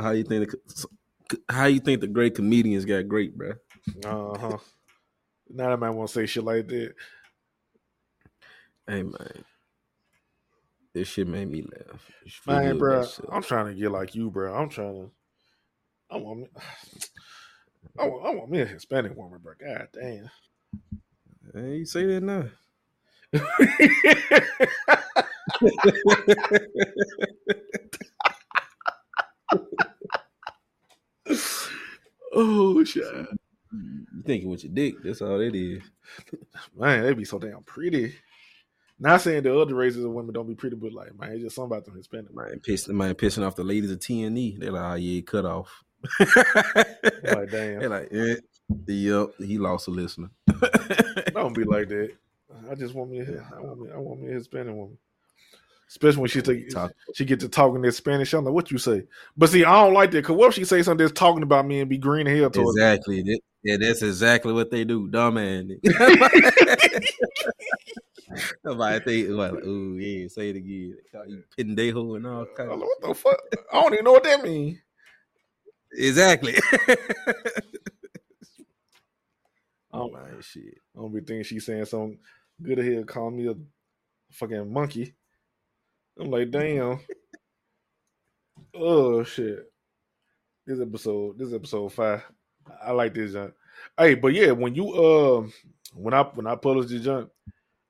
How you think? The, how you think the great comedians got great, bro? uh huh. Now that man want to say shit like that. Hey man, this shit made me laugh. Man, bro. I'm trying to get like you, bro. I'm trying to. I want me. I want, I want me a Hispanic woman, bro. God damn. Hey, you say that now. oh shit, You thinking with your dick? That's all it is. man, they be so damn pretty. Not saying the other races of women don't be pretty, but like, man, it's just something about them Hispanic. Man. Pissing, man, pissing off the ladies of T and E. They're like, oh yeah, cut off. Like, damn. They're like, eh, yep, he lost a listener. Don't be like that. I just want me. A, I want me. I want me a Hispanic woman. Especially when she take, Talk- she get to talking that Spanish. I'm like, what you say? But see, I don't like that. Cause what if she say something that's talking about me and be green hell towards? Exactly. That- yeah, that's exactly what they do. Dumb man. Somebody think, like, oh yeah, say it again. They call you pendejo and all I'm kinds. what the fuck? I don't even know what that means. Exactly. Oh, man, shit. I don't be thinking she's saying something good ahead, Call me a fucking monkey. I'm like, damn. oh shit. This episode, this episode five. I like this junk. Hey, but yeah, when you um when I when I publish this junk,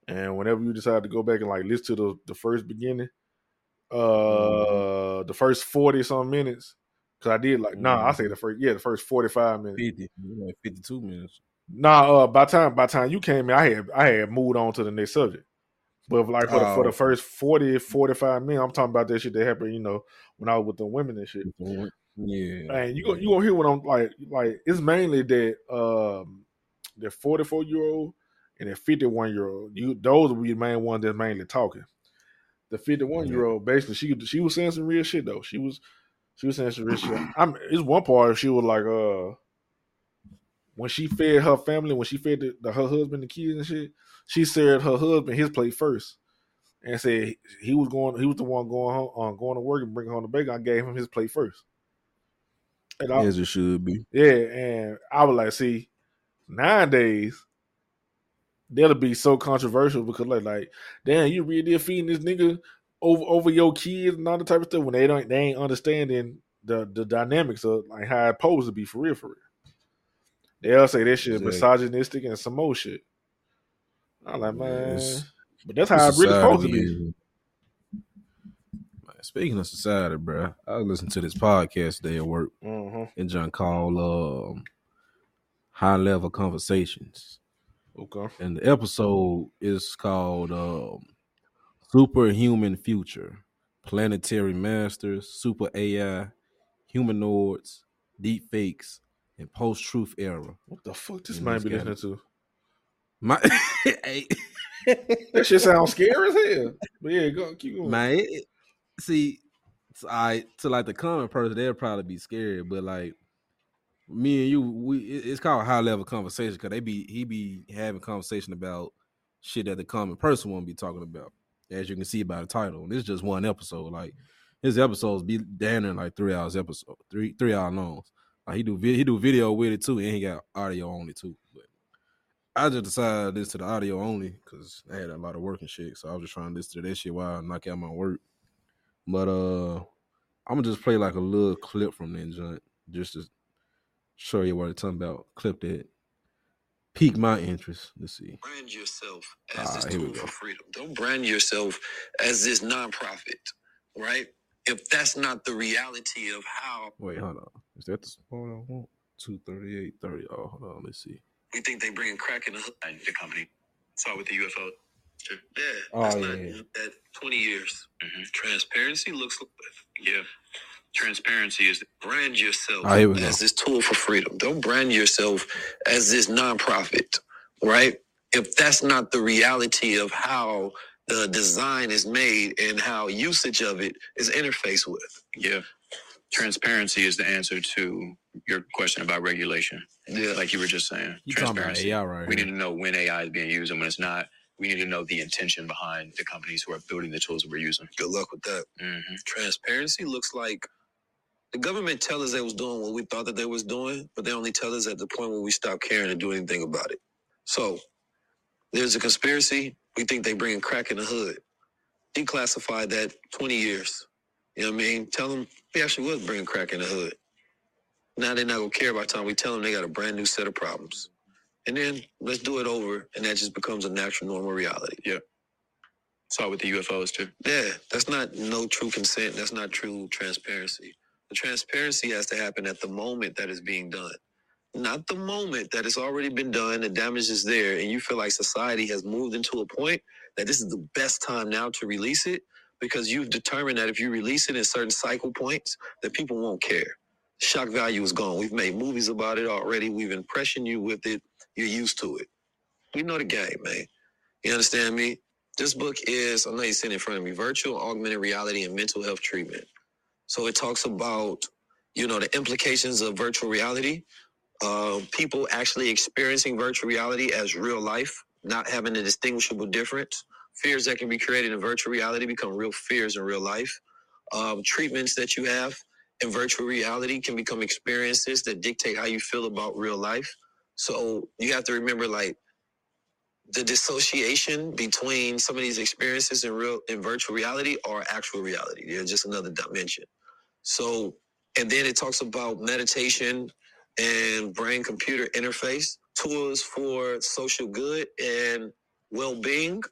and whenever you decide to go back and like listen to the the first beginning, uh the first 40 some minutes. Cause I did like nah, I say the first yeah, the first 45 minutes. 50, like 52 minutes. Nah, uh, by time by time you came in, I had I had moved on to the next subject. But like for the, for the Oh. first 40, 45 minutes, I'm talking about that shit that happened, you know, when I was with the women and shit. Yeah. And you go you gonna hear what I'm like like it's mainly that um the 44 year old and the 51 year old. You those will be the main ones that's mainly talking. The 51 year old basically she she was saying some real shit though. She was she was saying some real. I'm it's one part she was like uh when she fed her family, when she fed the, the, her husband, the kids and shit, she said her husband his plate first, and said he was going, he was the one going home, uh, going to work and bringing home the bacon. I gave him his plate first. And I, As it should be. yeah, and I was like, see, nowadays that'll be so controversial because like, like, damn, you really feeding this nigga over over your kids and all the type of stuff when they don't they ain't understanding the the dynamics of like how it supposed to be for real for real. They'll say this shit is Exactly. misogynistic and some more shit. I'm like, man, Yes. but that's how it really supposed to be. Speaking of society, bro, I listened to this podcast today at work, hmm and John called um, High Level Conversations. Okay. And the episode is called um, Superhuman Future Planetary Masters, Super AI, Humanoids, Deep Fakes, and Post Truth Era. What the fuck this man be listening to? My, hey, That shit sounds scary as hell. But yeah, go keep going. man, it- see, I to like the common person, they'll probably be scared, but like me and you, we it's called high level conversation because they be he be having conversation about shit that the common person won't be talking about. As you can see by the title. And is just one episode. Like his episodes be down in like three hours episode, three three hour longs. Like he do he do video with it too, and he got audio only too. But I just decided this to the audio only because I had a lot of work and shit. So I was just trying to listen to that shit while I knock out my work. But uh I'm gonna just play like a little clip from that joint just to show you what I'm talking about. Clip that pique my interest. Let's see. brand yourself as Ah, this here we tool go. for freedom. Don't brand yourself as this nonprofit, right? If that's not the reality of how Wait, hold on. Is that the spot I want? Two thirty eight thirty. Oh, hold on. Let's see. we think they bring crack in the, the company. Saw with the UFO. Yeah, Oh, that's yeah, not yeah. that 20 years. Transparency looks yeah. Transparency is brand yourself here we go. as this tool for freedom. Don't brand yourself as this nonprofit, right? If that's not the reality of how the design is made and how usage of it is interfaced with. Yeah. Transparency is the answer to your question about regulation. Yeah. Like you were just saying. You talking about Transparency. AI right We here. need to know when AI is being used and when it's not. We need to know the intention behind the companies who are building the tools that we're using. Good luck with that. hmm Transparency looks like the government tell us they was doing what we thought that they was doing, but they only tell us at the point when we stop caring to do anything about it. So there's a conspiracy. We think they bringing crack in the hood. Declassify that 20 years. You know what I mean? Tell them we actually was bringing crack in the hood. Now they're not gonna care by the time we tell them they got a brand new set of problems. And then let's do it over, and that just becomes a natural, normal reality. Yeah. Saw with the UFOs too. Yeah, that's not no true consent. That's not true transparency. The transparency has to happen at the moment that is being done, not the moment that it's already been done. The damage is there, and you feel like society has moved into a point that this is the best time now to release it because you've determined that if you release it in certain cycle points, that people won't care. Shock value is gone. We've made movies about it already. We've impressioned you with it. You're used to it. We know the game, man. You understand me? This book is, I know you're sitting in front of me, Virtual Augmented Reality and Mental Health Treatment. So it talks about, you know, the implications of virtual reality, uh, people actually experiencing virtual reality as real life, not having a distinguishable difference. Fears that can be created in virtual reality become real fears in real life. Um, treatments that you have in virtual reality can become experiences that dictate how you feel about real life. So you have to remember, like, the dissociation between some of these experiences in real in virtual reality or actual reality. They're just another dimension. So, and then it talks about meditation and brain computer interface, tools for social good and well being,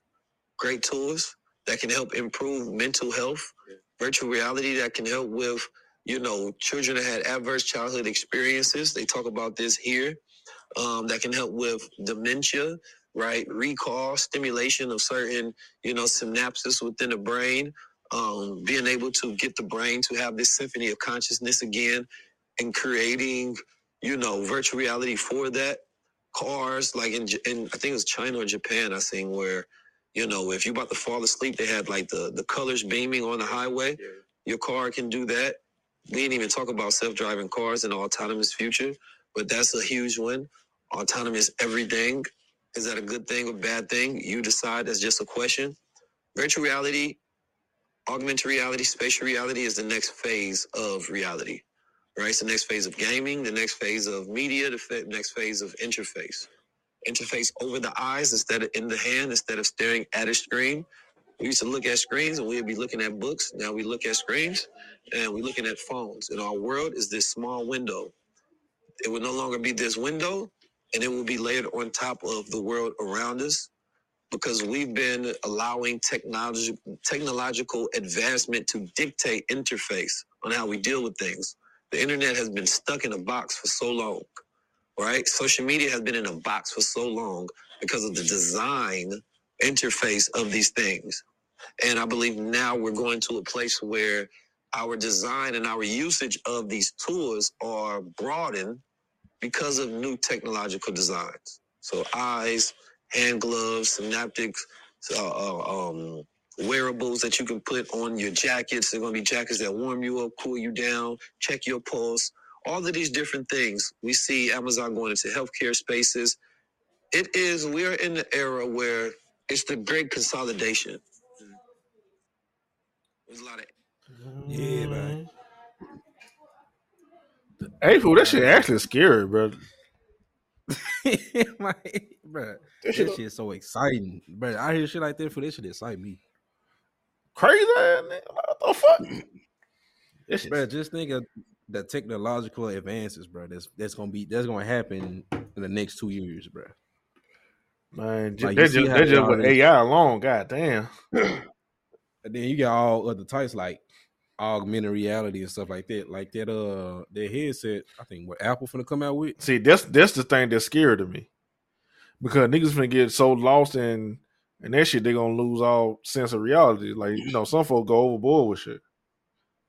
great tools that can help improve mental health, virtual reality that can help with, you know, children that had adverse childhood experiences. They talk about this here um, that can help with dementia, right? Recall, stimulation of certain, you know, synapses within the brain, um, being able to get the brain to have this symphony of consciousness again and creating, you know, virtual reality for that. Cars, like in, J- in I think it was China or Japan, I seen where, you know, if you're about to fall asleep, they had like the, the colors beaming on the highway. Your car can do that. We didn't even talk about self-driving cars in the autonomous future, but that's a huge one. Autonomous everything. Is that a good thing or bad thing? You decide. That's just a question. Virtual reality, augmented reality, spatial reality is the next phase of reality. Right? It's the next phase of gaming, the next phase of media, the next phase of interface. Interface over the eyes instead of in the hand, instead of staring at a screen. We used to look at screens and we'd be looking at books. Now we look at screens and we're looking at phones. And our world is this small window. It will no longer be this window, and it will be layered on top of the world around us because we've been allowing technology, technological advancement to dictate interface on how we deal with things. The internet has been stuck in a box for so long, right? Social media has been in a box for so long because of the design interface of these things. And I believe now we're going to a place where our design and our usage of these tools are broadened because of new technological designs. So eyes, hand gloves, synaptics, uh, uh, um, wearables that you can put on your jackets. They're going to be jackets that warm you up, cool you down, check your pulse. All of these different things. We see Amazon going into healthcare spaces. It is, we are in the era where it's the great consolidation. There's a lot of Yeah, man. April, that shit actually scary, bro. My, bro, that shit- shit so exciting, bro. I hear shit like that for this shit excite me, Crazy ass nigga. What the fuck? That shit, bro. Just think of the technological advances, bro. That's that's gonna be that's gonna happen in the next two years, bro. man, Like, they just, they just with AI alone. God damn. And then you got all other types like augmented reality and stuff like that. Like that uh that headset, I think what Apple finna come out with. See, that's that's the thing that's scary to me. Because niggas finna get so lost in and that shit, they gonna lose all sense of reality. Like, you know, some folks go overboard with shit.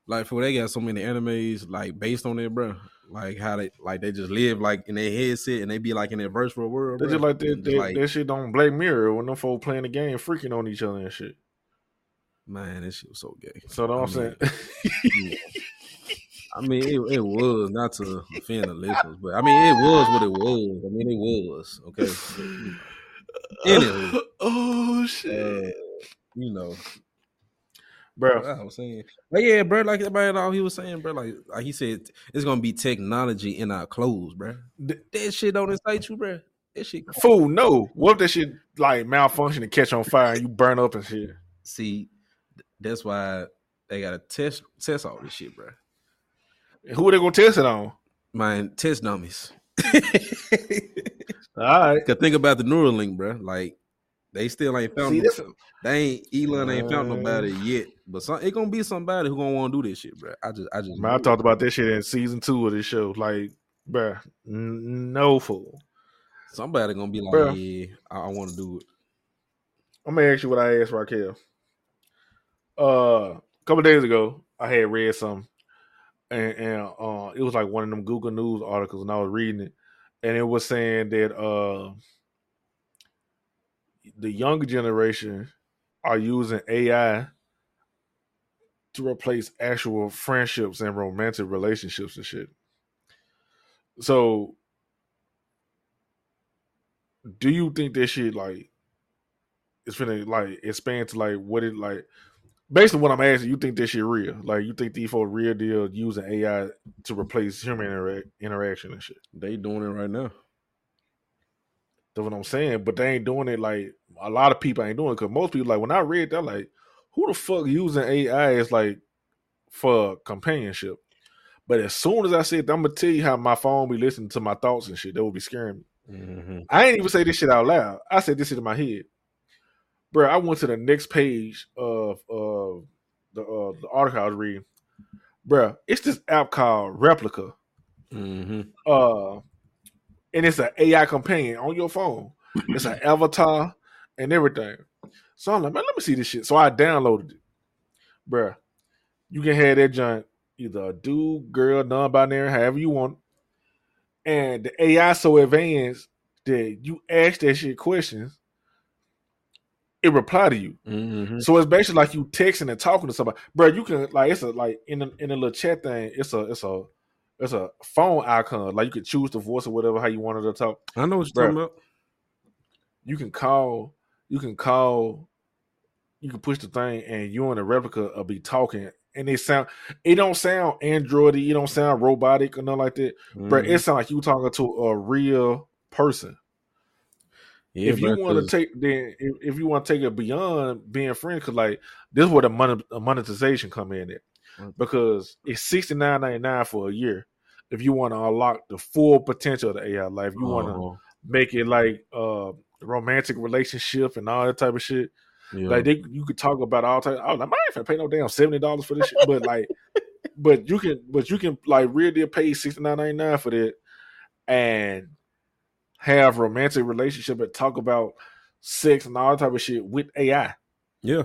Like for they got so many animes like based on it, bro. Like how they like they just live like in their headset and they be like in their virtual world. They bro. just like that, that, like, that shit on Black Mirror when them folks playing the game, freaking on each other and shit. man, this shit was so gay. So I'm saying? I mean, it, it was not to offend the listeners, but I mean, it was what it was. I mean, it was okay. Anywho, oh shit, uh, you know, bro. I was saying, but yeah, bro, like about all he was saying, bro, like, like he said, it's gonna be technology in our clothes, bro. That shit don't excite you, bro. That shit. Fool, no. What if that shit like malfunction and catch on fire and you burn up and shit? See, that's why they gotta test test all this shit, bro. Who are they gonna test it on? My test dummies. All right. Cause think about the Neuralink, bro. Like they still ain't found. See, no- they ain't Elon ain't found Uh, nobody yet. But some, it gonna be somebody who gonna want to do this shit, bro. I just, I just. Man, I talked about this shit in season two of this show. Like, bruh, n- no fool. Somebody gonna be like, Bruh. yeah, I, I want to do it. I'm gonna ask you what I asked Raquel. Uh, a couple days ago, I had read some, and, and uh, it was like one of them Google News articles, and I was reading it, and it was saying that uh, the younger generation are using AI to replace actual friendships and romantic relationships and shit. So, do you think that shit like it's gonna like expand to like what it like? Basically, what I'm asking, you think this shit real? Like, you think these folks real deal using AI to replace human intera- interaction and shit? They doing it right now. That's what I'm saying. But they ain't doing it like a lot of people ain't doing it because most people like when I read that like, who the fuck using AI is like for companionship? But as soon as I said, that I'm gonna tell you how my phone be listening to my thoughts and shit. That would be scaring me. Mm-hmm. I ain't even say this shit out loud. I said this shit in my head, bro. I went to the next page of uh, the uh, the article I was reading, bro. It's this app called Replika, Mm-hmm. uh, and it's an AI companion on your phone. It's an avatar and everything. So I'm like, man, let me see this shit. So I downloaded it, bro. You can have that joint either a dude, girl, non-binary, however you want. And the AI so advanced that you ask that shit questions, it reply to you. Mm-hmm. So it's basically like you texting and talking to somebody, bro. You can like it's a like in a, in a little chat thing. It's a it's a it's a phone icon. Like you could choose the voice or whatever how you wanted to talk. I know what you're talking about. You can call. You can call. You can push the thing, and you and the replica will be talking, and it sound. It don't sound androidy. It don't sound robotic or nothing like that. But Mhm. it sound like you talking to a real person. Yeah, if you want to take then if, if you want to take it beyond being friends, because like this is where the mon- the monetization come in at, because it's sixty nine ninety nine for a year. If you want to unlock the full potential of the AI life, you want to Uh-huh. make it like uh romantic relationship and all that type of shit. Yeah. Like they, you could talk about all type. I was like, man, I ain't finna pay no damn seventy dollars for this shit, but like, but you can, but you can like really pay sixty nine ninety nine for that, and have romantic relationship and talk about sex and all that type of shit with AI. Yeah.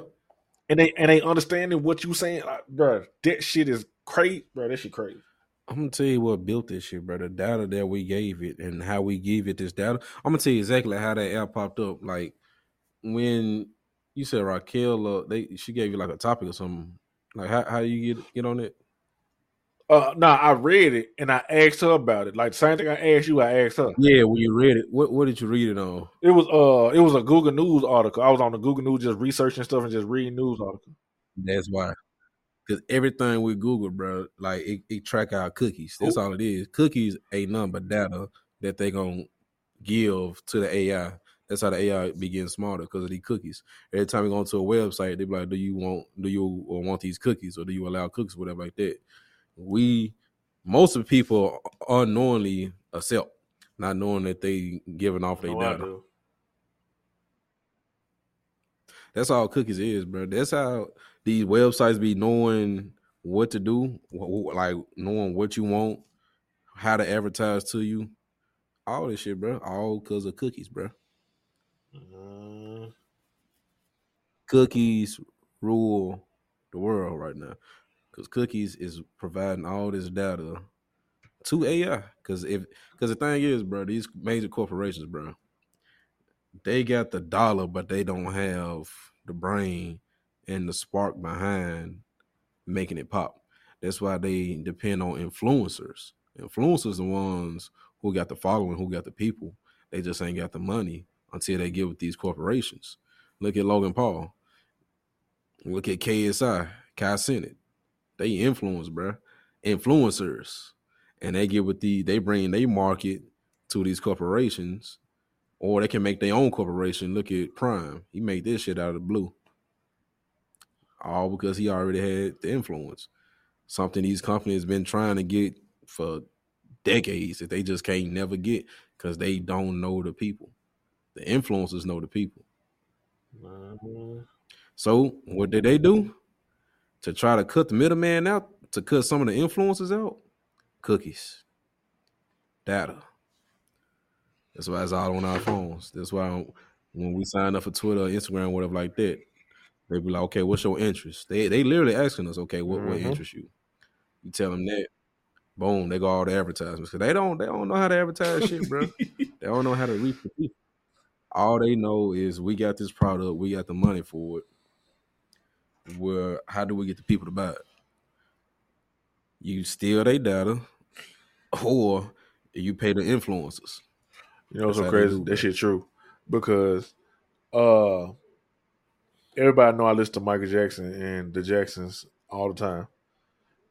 And they and they understanding what you saying, like, bro. That shit is crazy, bro. That shit crazy. I'm gonna tell you what built this shit, bro. The data that we gave it and how we gave it this data. I'm gonna tell you exactly how that app popped up. Like when you said Raquel, uh, they she gave you like a topic or something. Like how how you get get on it? Uh, nah, I read it and I asked her about it. Like the same thing I asked you, I asked her. Yeah, when you read it, what what did you read it on? It was uh, it was a Google News article. I was on the Google News just researching stuff and just reading news articles. That's why. Cause everything we Google, bro, like it, it track our cookies. That's all it is. Cookies ain't nothing but data that they gonna give to the AI. That's how the AI be getting smarter because of these cookies. Every time you go onto a website, they be like, "Do you want? Do you want these cookies, or do you allow cookies, or whatever like that?" We, most of the people unknowingly accept, not knowing that they giving off their data. do. That's all cookies is, bro. That's how these websites be knowing what to do, like knowing what you want, how to advertise to you, all this shit, bro. All because of cookies, bro. Mm, Cookies rule the world right now because cookies is providing all this data to AI. Because if because the thing is, bro, these major corporations, bro, they got the dollar, but they don't have the brain and the spark behind making it pop. That's why they depend on influencers. Influencers the ones who got the following, who got the people. They just ain't got the money until they get with these corporations. Look at Logan Paul. Look at KSI, Kai Cenat. They influence, bruh. Influencers. And they get with the they bring they market to these corporations, or they can make their own corporation. Look at Prime. He made this shit out of the blue. All because he already had the influence. Something these companies been trying to get for decades that they just can't never get because they don't know the people. The influencers know the people. So what did they do? To try to cut the middleman out, to cut some of the influences out? Cookies. Data. That's why it's all on our phones. That's why when we sign up for Twitter, Instagram, whatever like that, they be like, okay, what's your interest? They they literally asking us, okay, what, what Mhm. interests you? You tell them that, boom, they go all the advertisements. Cause they don't they don't know how to advertise shit, bro. They don't know how to reach the people. All they know is we got this product, we got the money for it. Where how do we get the people to buy it? You steal their data, or you pay the influencers. You know what's so crazy? that shit true because uh everybody know I listen to Michael Jackson and the Jacksons all the time,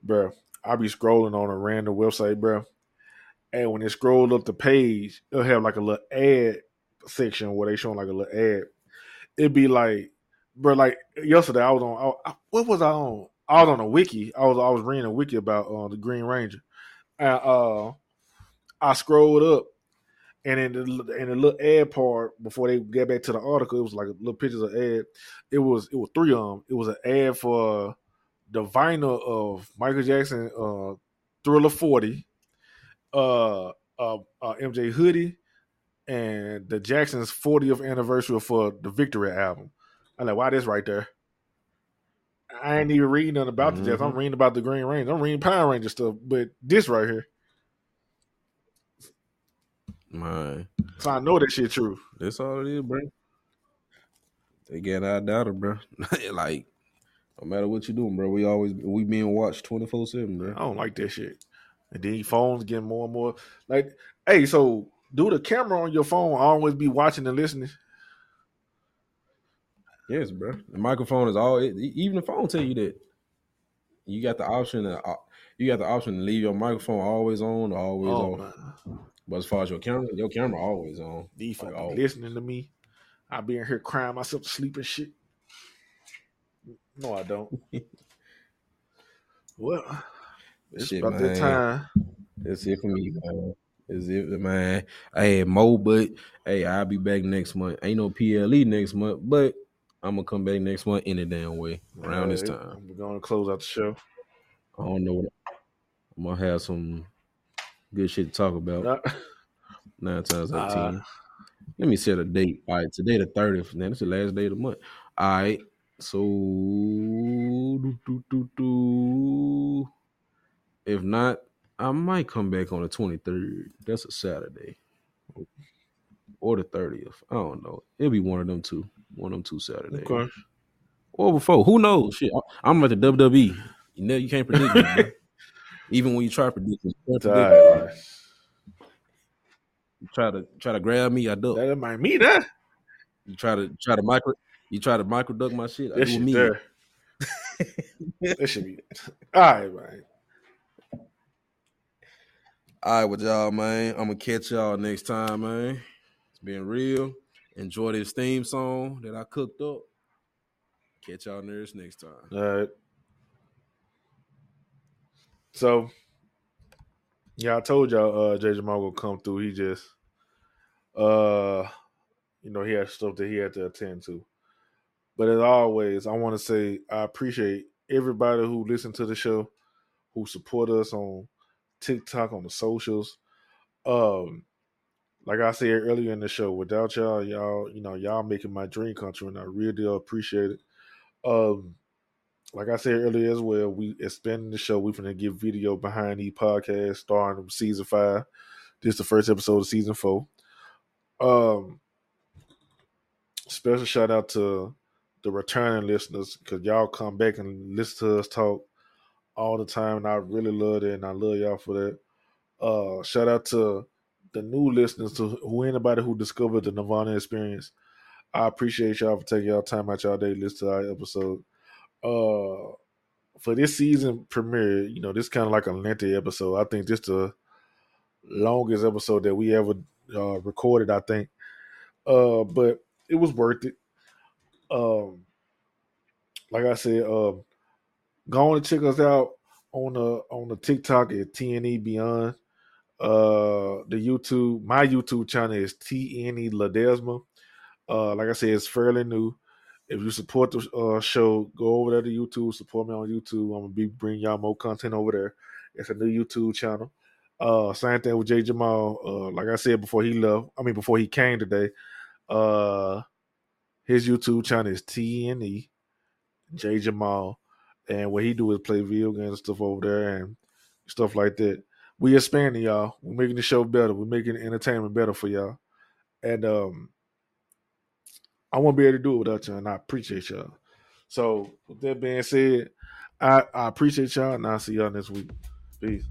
bro. I be scrolling on a random website, bro, and when it scroll up the page, it'll have like a little ad section where they showing like a little ad. It'd be like, bro, like yesterday I was on. I, I- what was I on? I was on a wiki. I was I was reading a wiki about uh, the Green Ranger, and uh, I scrolled up and in the in the little ad part before they get back to the article, it was like little pictures of ad. It was it was three of them. It was an ad for the vinyl of Michael Jackson uh, Thriller Forty, uh, uh, uh, MJ Hoodie, and the Jacksons 40th anniversary for the Victory album. I'm like, why this right there? I ain't even reading nothing about the Jacksons. I'm Mhm. reading about the Green Ranger. I'm reading Power Ranger stuff, but this right here. My. So I know that shit true. that's all it is, bro. They get our data, bro. like, no matter what you're doing, bro, we always we being watched twenty four seven, bro. I don't like that shit. And then your phones getting more and more like, hey, so do the camera on your phone always be watching and listening? Yes, bro. The microphone is all. Even the phone tell you that. You got the option. To, uh, you got the option to leave your microphone always on or always Oh off. man, But as far as your camera, your camera always on. these Like, oh. listening to me. I be in here crying myself to sleep and shit. No, I don't. well, it's Shit, about that time. That's it for me, man. That's it, man. Hey, Mo, but hey, I'll be back next month. Ain't no PLE next month, but I'm gonna come back next month any damn way around this time. We're going to close out the show. I don't know. I'm gonna have some good shit to talk about. Uh, Nine times out of Uh, ten. Let me set a date. All right, today the 30th. Then it's the last day of the month. All right. So do, do, do, do. if not, I might come back on the 23rd. That's a Saturday. Or the 30th. I don't know. It'll be one of them two. One of them two Saturdays. okay. Or before. Who knows? Shit. I- I'm like the WWE. You know you can't predict me. Even when you try to predict me, you It's can't all predict me. You try to try to grab me, I duck. That might me that. You try to try to micro you try to micro duck my shit, I That do a me. there. that should be all right, man. All right, with y'all, man. I'm gonna catch y'all next time, man. It's been real. Enjoy this theme song that I cooked up. Catch y'all nerds next time. All right. So, yeah, I told y'all uh Jay Jamal will come through. He just uh you know, he had stuff that he had to attend to. But as always, I want to say I appreciate everybody who listened to the show, who support us on TikTok, on the socials. Um, like I said earlier in the show, without y'all, y'all, you know, y'all making my dream come true, and I really do appreciate it. Um, like I said earlier as well, we expanding the show. We're gonna give video behind the podcast starting season five. This is the first episode of season four. Um, special shout out to the returning listeners because y'all come back and listen to us talk all the time, and I really love it, and I love y'all for that. Uh, shout out to the new listeners, to who anybody who discovered the Nerdvana experience. I appreciate y'all for taking y'all time out y'all day to listen to our episode. Uh, for this season premiere, you know, this kind of like a lengthy episode. I think this the longest episode that we ever uh, recorded. I think, uh, but it was worth it. Um, like I said, uh, go on and check us out on the on the TikTok at TNE Beyond. Uh, the YouTube, my YouTube channel is TNE Ledesma. Uh, like I said, it's fairly new. If you support the uh, show, go over there to YouTube. Support me on YouTube. I'm gonna be bringing y'all more content over there. It's a new YouTube channel. Uh, same thing with Jay Jamal. Uh, like I said before he left, I mean before he came today. Uh, his YouTube channel is TNE Jay Jamal, and what he do is play video games and stuff over there and stuff like that. We expanding y'all. We're making the show better. We're making entertainment better for y'all, and um, I won't be able to do it without y'all, and I appreciate y'all. So with that being said, I, I appreciate y'all, and I'll see y'all next week. Peace.